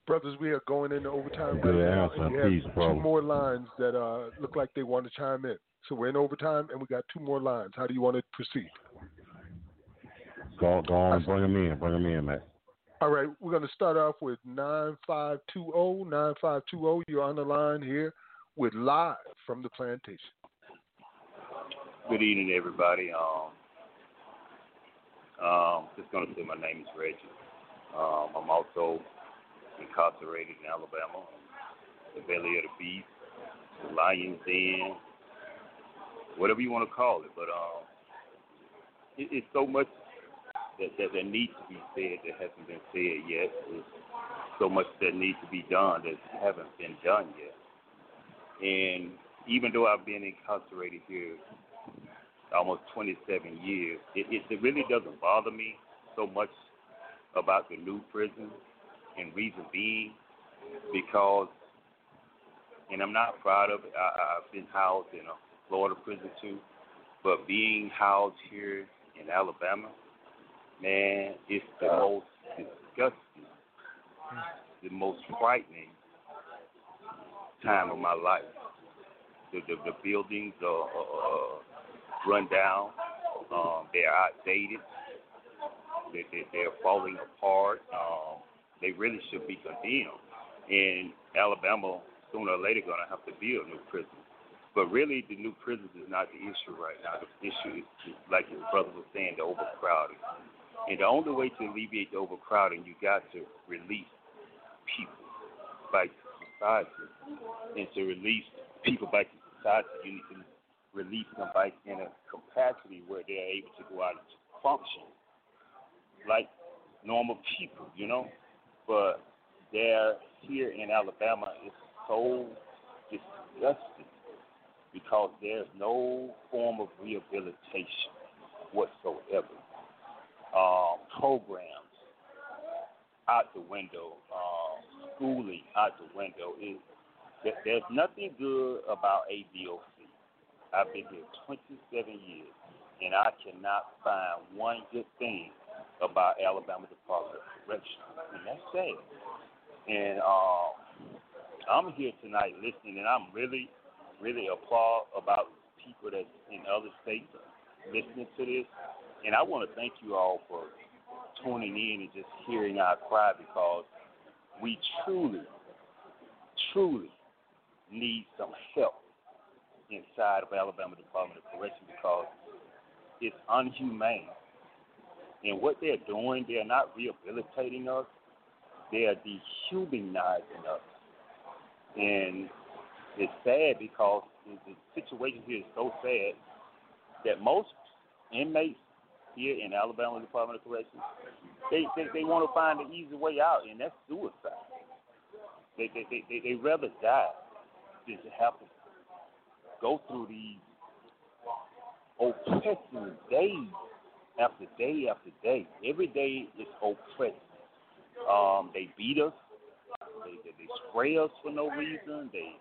Brothers, we are going into overtime Good right now. And we have Peace, two brother. more lines that uh, look like they want to chime in. So we're in overtime, and we got two more lines. How do you want to proceed? Go, go on, bring them in, bring them in, man. All right, we're going to start off with 9520. 9520, you're on the line here with Live from the Plantation. Good evening, everybody. Um, um, just going to say my name is Reggie. Um, I'm also incarcerated in Alabama, the belly of the beast, the lion's den, whatever you want to call it. But um, it, it's so much that, that that needs to be said that hasn't been said yet. There's so much that needs to be done that haven't been done yet. And even though I've been incarcerated here almost 27 years, it, it, it really doesn't bother me so much about the new prison, and reason being because, and I'm not proud of it. I, I've been housed in a Florida prison too, but being housed here in Alabama, man, it's the most disgusting, the most frightening time of my life. The the, the buildings are, are run down. Um, they're outdated. they, they, they're falling apart. Um, they really should be condemned. And Alabama, sooner or later, going to have to build new prisons. But really, the new prisons is not the issue right now. The issue is, like your brother was saying, the overcrowding. And the only way to alleviate the overcrowding, you got to release people to society. And to release people to society, you need to release them back in a capacity where they're able to go out and function like normal people, you know. But there, here in Alabama, is so disgusting because there's no form of rehabilitation whatsoever. Um, programs out the window, um, schooling out the window. Is there's nothing good about ADOC. I've been here 27 years, and I cannot find one good thing about Alabama Department of Corrections, and that's sad. And uh, I'm here tonight listening, and I'm really, really applaud about people that's in other states listening to this. And I want to thank you all for tuning in and just hearing our cry because we truly, truly need some help inside of Alabama Department of Correction because it's unhumane. And what they're doing, they're not rehabilitating us, they are dehumanizing us. And it's sad because the situation here is so sad that most inmates here in Alabama Department of Corrections, they, they, they want to find an easy way out, and that's suicide. They, they, they, they, rather die than to have to go through these oppressive days after day after day. Every day is oppressive. Um, they beat us. They, they, they spray us for no reason. They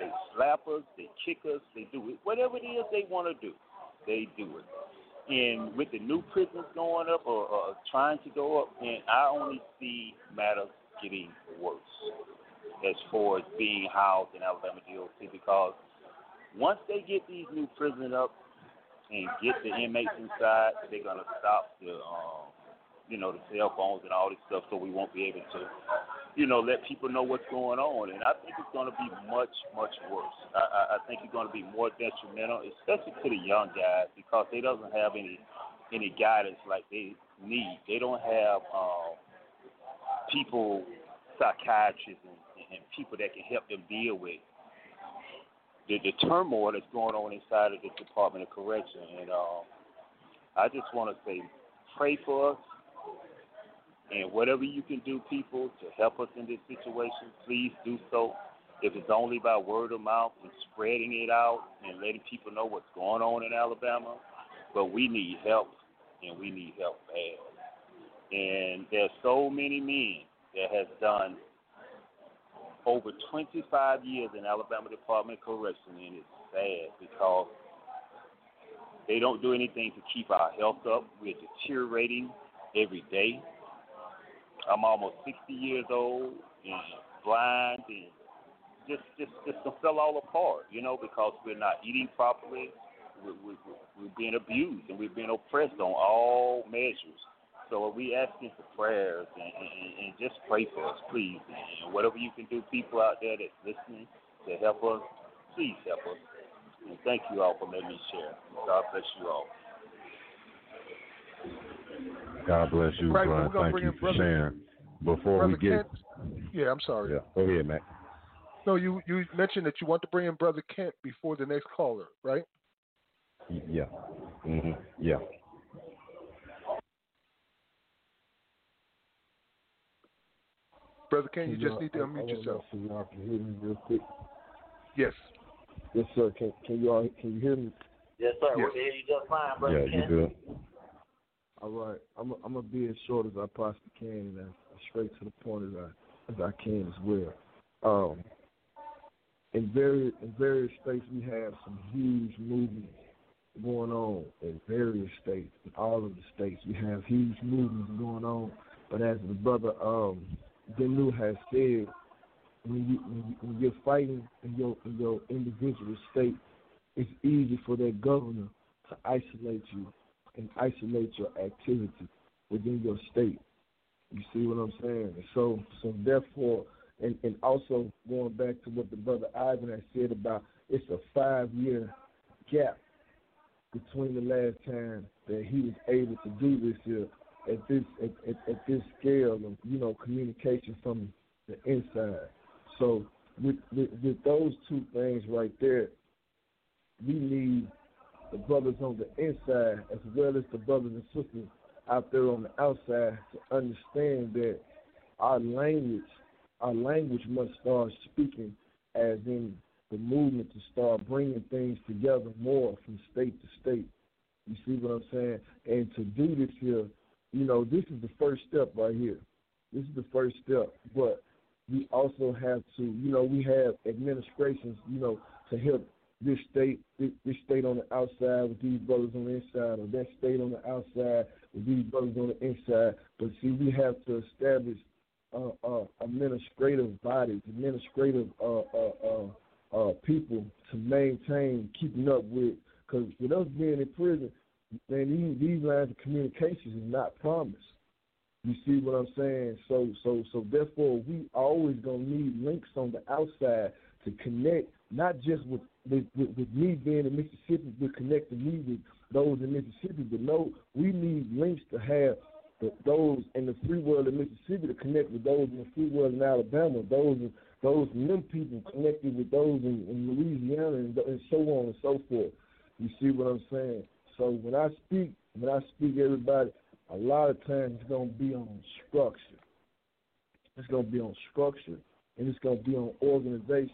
they slap us. They kick us. They do it. Whatever it is they want to do, they do it. And with the new prisons going up or, or trying to go up, and I only see matters getting worse as far as being housed in Alabama DOC because once they get these new prisons up and get the inmates inside, they're gonna stop the um, you know, the cell phones and all this stuff, so we won't be able to, you know, let people know what's going on. And I think it's going to be much, much worse. I, I think it's going to be more detrimental, especially to the young guys, because they doesn't have any any guidance like they need. They don't have um, people, psychiatrists, and, and people that can help them deal with the, the turmoil that's going on inside of the Department of Correction. And um, I just want to say, pray for us. And whatever you can do, people, to help us in this situation, please do so. If it's only by word of mouth and spreading it out and letting people know what's going on in Alabama, but we need help, and we need help bad. And there's so many men that has done over 25 years in Alabama Department of Correction, and it's sad because they don't do anything to keep our health up. We're deteriorating every day. I'm almost 60 years old and blind and just just just fell all apart, you know, because we're not eating properly. We're, we're, we're being abused and we're being oppressed on all measures. So we asking for prayers and, and, and just pray for us, please. And whatever you can do, people out there that's listening to help us, please help us. And thank you all for letting me share. God bless you all. God bless you, right, Brian. Thank you for brother, sharing. Before brother we get, Kent, yeah, I'm sorry. Yeah, go ahead, Matt. No, you you mentioned that you want to bring in brother Kent before the next caller, right? Yeah. Mhm. Yeah. Brother Kent, you just need to unmute yourself. So y'all can hear me real quick. Yes. Yes, sir. Can can you all can you hear me? Yes, sir. Yes. We can hear you just fine, brother. Yeah, you Kent. good. All right. I'm I'm gonna be as short as I possibly can and as straight to the point as I as I can as well. Um, in various in various states, we have some huge movements going on in various states. In all of the states, we have huge movements going on. But as the brother um, Bennu has said, when you when, you, when you're fighting in your in your individual state, it's easy for that governor to isolate you and isolate your activity. within your state. You see what I'm saying? So, so therefore, and and also going back to what the brother Ivan had said about it's a five year gap between the last time that he was able to do this here at this at, at, at this scale of you know communication from the inside. So with, with with those two things right there, we need the brothers on the inside as well as the brothers and sisters out there on the outside to understand that our language, our language must start speaking as in the movement to start bringing things together more from state to state. You see what I'm saying? And to do this here, you know, this is the first step right here. This is the first step. But we also have to, you know, we have administrations, you know, to help this state, this, this state on the outside with these brothers on the inside, or that state on the outside with these brothers on the inside. But see, we have to establish uh, uh, administrative bodies, administrative uh, uh, uh, people to maintain keeping up with. Because with us being in prison, man, these, these lines of communications is not promised. You see what I'm saying? So, so, so therefore, we always gonna need links on the outside to connect, not just with with, with, with me being in Mississippi, but connecting me with those in Mississippi. But no, we need links to have the, those in the free world in Mississippi to connect with those in the free world in Alabama, those those them people connected with those in, in Louisiana and, and so on and so forth. You see what I'm saying? So when I speak, when I speak, everybody, a lot of times it's gonna be on structure. It's gonna be on structure, and it's gonna be on organization.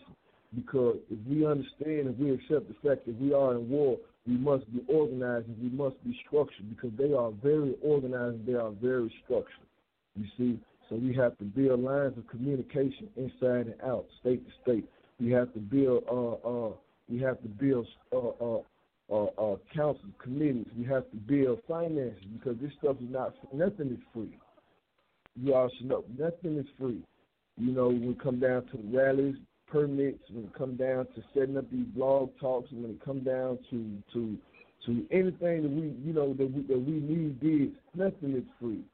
Because if we understand and we accept the fact that we are in war, we must be organized and we must be structured because they are very organized and they are very structured. You see, so we have to build lines of communication inside and out, state to state. We have to build uh uh we have to build uh uh uh, uh council committees. We have to build finances because this stuff is not nothing is free. You all should know nothing is free. You know, when it come down to the rallies, permits, when it come down to setting up these blog talks, when it come down to to to anything that we you know that we that we need did, nothing is free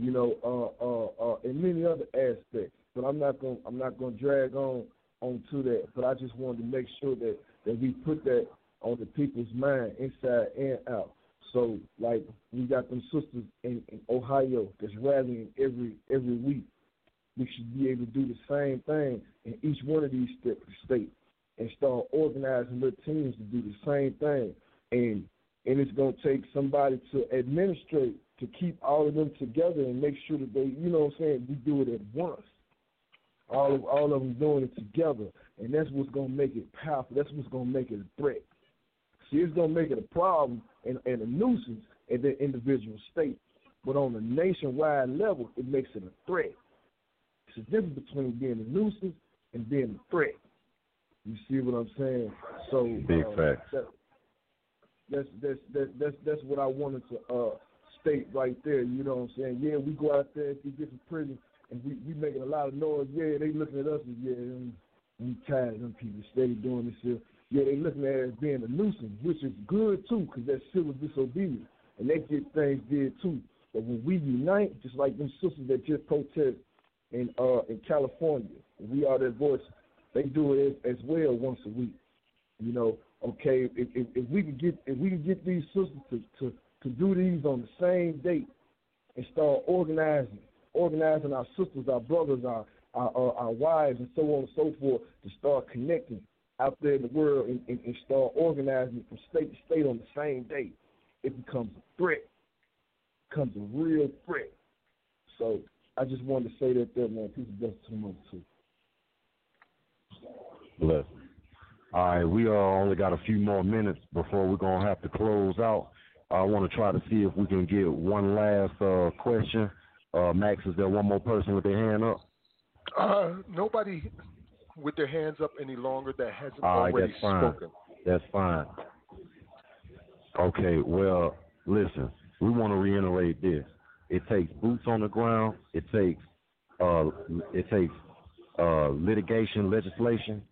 you know, uh, uh, uh, and many other aspects. But I'm not gonna I'm not to drag on onto that. But I just wanted to make sure that that we put that on the people's mind, inside and out. So, like we got them sisters in, in Ohio that's rallying every every week. We should be able to do the same thing in each one of these states and start organizing little teams to do the same thing. And and it's gonna take somebody to administrate to keep all of them together and make sure that they, you know what I'm saying, we do it at once. All of all of them doing it together, and that's what's gonna make it powerful. That's what's gonna make it a threat. See, it's gonna make it a problem and, and a nuisance at the individual state, but on a nationwide level, it makes it a threat. It's a difference between being a nuisance and being a threat. You see what I'm saying? So big uh, facts. That, that's that's that's that's that's what I wanted to uh state right there. You know what I'm saying? Yeah, we go out there to different prisons and we we making a lot of noise. Yeah, they looking at us as yeah, them, we tired of them people steady doing this shit. Yeah, they looking at as being a nuisance, which is good too, because that's civil disobedience, and they get things did too. But when we unite, just like them sisters that just protest in uh in California, we are their voice. They do it as, as well once a week. You know, okay, if, if, if we can get if we can get these sisters to, to to do these on the same date and start organizing, organizing our sisters, our brothers, our our, our, our wives, and so on and so forth to start connecting out there in the world and, and, and start organizing from state to state on the same day. It becomes a threat. It becomes a real threat. So I just wanted to say that there, man. People bless too much too. Bless. All right, we uh, only got a few more minutes before we're gonna have to close out. I want to try to see if we can get one last uh, question. Uh, Max, is there one more person with their hand up? Uh, nobody with their hands up any longer that hasn't All right, already that's fine. spoken. That's fine. Okay, well, listen, we want to reiterate this. It takes boots on the ground. It takes uh, it takes uh, litigation, legislation,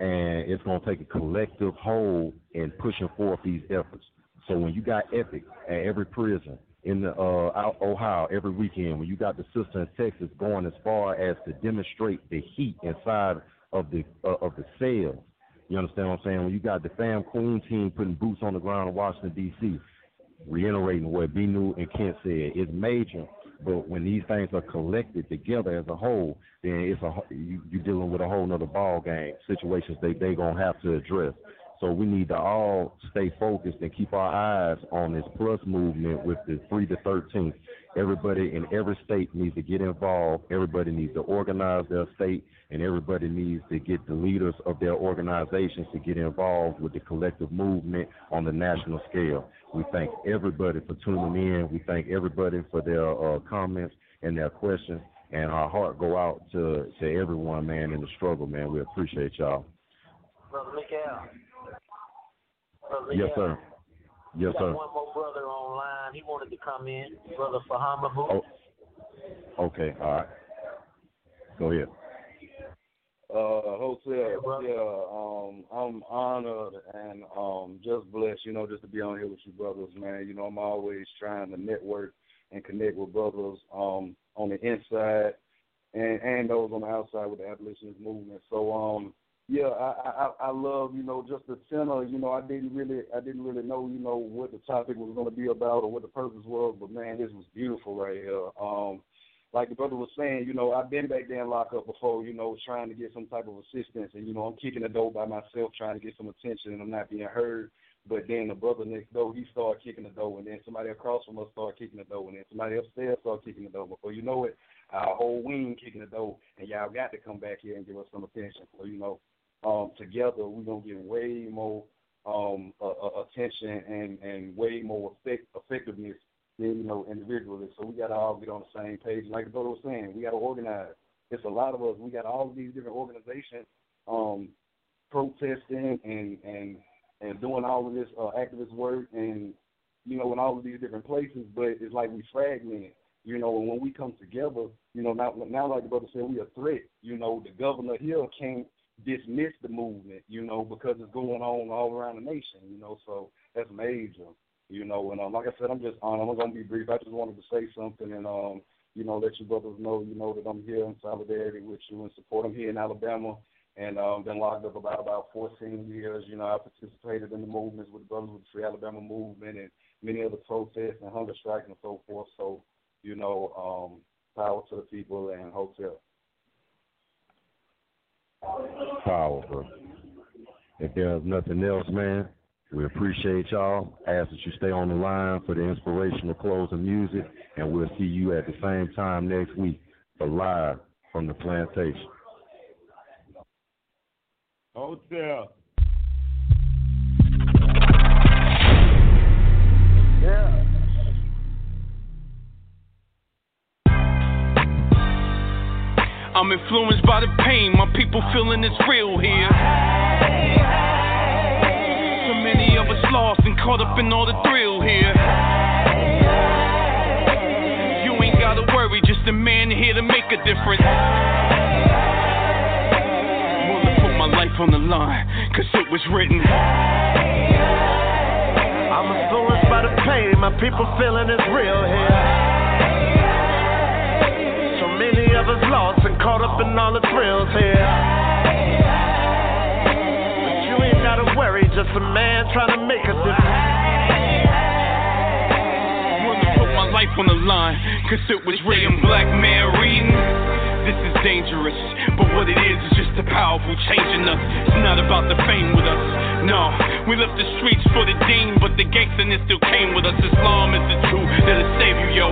and it's going to take a collective hold in pushing forth these efforts. So when you got Epic at every prison, in the, uh, Ohio every weekend. When you got the sister in Texas going as far as to demonstrate the heat inside of the uh, of the cells. You understand what I'm saying? When you got the fam queen team putting boots on the ground in Washington D.C., reiterating what Bennu and Kent said, it's major. But when these things are collected together as a whole, then it's a you, you're dealing with a whole nother ball game situations they they gonna have to address. So we need to all stay focused and keep our eyes on this plus movement with the three to thirteen. Everybody in every state needs to get involved. Everybody needs to organize their state, and everybody needs to get the leaders of their organizations to get involved with the collective movement on the national scale. We thank everybody for tuning in. We thank everybody for their uh, comments and their questions. And our heart go out to to everyone, man, in the struggle, man. We appreciate y'all. Brother. Brother Yes, sir. Yes, we got sir. one more brother online. He wanted to come in. Brother Fahama Boo. Oh, okay, all right. Go ahead. Uh, Hotep, yeah, um, I'm honored and um just blessed, you know, just to be on here with you brothers, man. You know, I'm always trying to network and connect with brothers um on the inside and and those on the outside with the abolitionist movement. So um yeah, I, I I love you know just the center. You know, I didn't really I didn't really know you know what the topic was going to be about or what the purpose was, but man, this was beautiful right here. Um, like the brother was saying, you know, I've been back there in lockup before, you know, trying to get some type of assistance, and you know, I'm kicking the door by myself, trying to get some attention, and I'm not being heard. But then the brother next door, he started kicking the door, and then somebody across from us started kicking the door, and then somebody upstairs started kicking the door. Before you know it, our whole wing kicking the door, and y'all got to come back here and give us some attention. So you know, um, together we're gonna get way more um, uh, attention and and way more effect, effectiveness than you know individually. So we got to all get on the same page. Like the brother was saying, we got to organize. It's a lot of us. We got all of these different organizations um, protesting and and and doing all of this uh, activist work and you know in all of these different places. But it's like we fragment. You know, and when we come together, you know, now, now like the brother said, we a threat. You know, the governor here can't dismiss the movement, you know, because it's going on all around the nation, you know, so that's major, you know, and um, like I said, I'm just um, I'm gonna be brief. I just wanted to say something and um, you know, let you brothers know, you know, that I'm here in solidarity with you and support. I'm here in Alabama and um been locked up about about fourteen years. You know, I participated in the movements with the Brothers with the Free Alabama movement and many other protests and hunger strikes and so forth. So, you know, um, power to the people and hotep. Powerful. If there's nothing else, man, we appreciate y'all. Ask that you stay on the line for the inspirational closing music, and we'll see you at the same time next week for live from the plantation. Hotep. Yeah. I'm influenced by the pain, my people feeling it's real here. So many of us lost and caught up in all the thrill here. You ain't gotta worry, just a man here to make a difference. Wanna put my life on the line, cause it was written. I'm influenced by the pain, my people feeling it's real here. Lost and caught up in all the thrills here. But you ain't gotta worry, just a man trying to make a difference. Wanna put my life on the line, cause it was written black man reading. This is dangerous, but what it is is just the powerful changing us. It's not about the fame with us. No, we left the streets for the dean, but the gangsterness still came with us. Islam is the truth that'll save you, yo.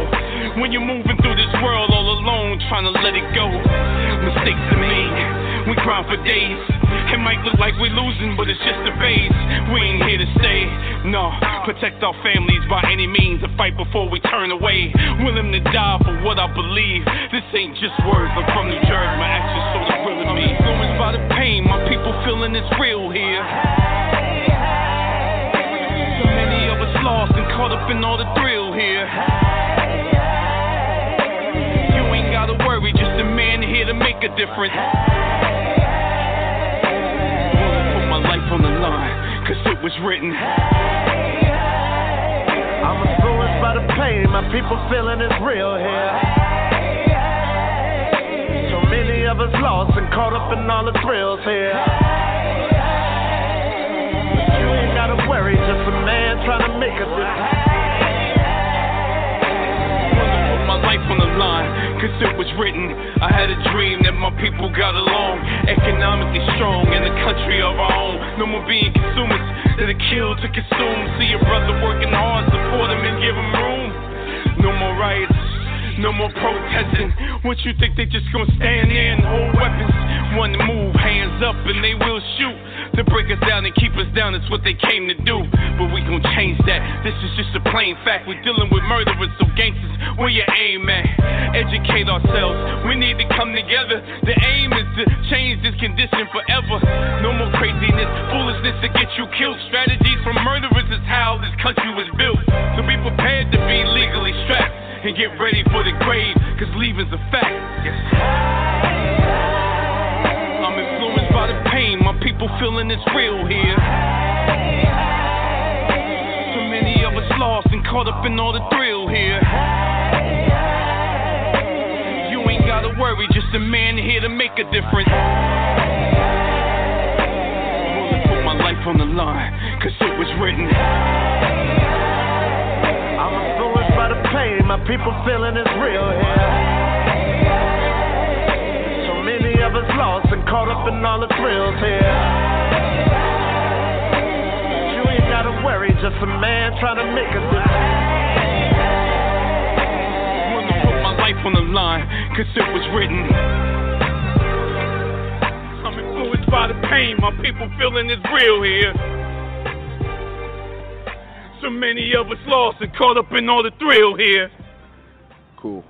When you're moving through this world all alone, trying to let it go. Mistakes are made, we grind for days. It might look like we're losing, but it's just a phase. We ain't here to stay. No, protect our families by any means and fight before we turn away. Willing to die for what I believe. Ain't just words. I'm from New Jersey, my actions so real in me. Influenced by the pain, my people feeling it's real here. So many of us lost and caught up in all the thrill here. You ain't gotta worry, just a man here to make a difference. Wanna put my life on the line, cause it was written. I'm influenced by the pain, my my people feeling it's real here. Many of us lost and caught up in all the thrills here. You ain't gotta worry, just a man trying to make a difference. my life on the line, cause it was written. I had a dream that my people got along, economically strong in a country of our own. No more being consumers that are killed to consume. See your brother working hard, support him and give him room. No more riots. No more protesting. What you think they just gonna stand there and hold weapons? One move, hands up, and they will shoot. To break us down and keep us down, that's what they came to do. But we gon' change that. This is just a plain fact. We're dealing with murderers, so gangsters, where you aim at? Educate ourselves. We need to come together. The aim is to change this condition forever. No more craziness, foolishness to get you killed. Strategies from murderers is how this country was built. So be prepared to be legally strapped and get ready for the grave, cause leaving's a fact. Yes. I'm influenced by the pain, my people feeling it's real here. So many of us lost and caught up in all the thrill here. You ain't gotta worry, just a man here to make a difference. Willing to put my life on the line, cause it was written. I'm the pain, my people feeling it's real here. So many of us lost and caught up in all the thrills here. But You ain't gotta worry, just a man trying to make a difference. Life on the line, cause it was written. I'm influenced by the pain, my people feeling it's real here. So many of us lost and caught up in all the thrill here. Cool.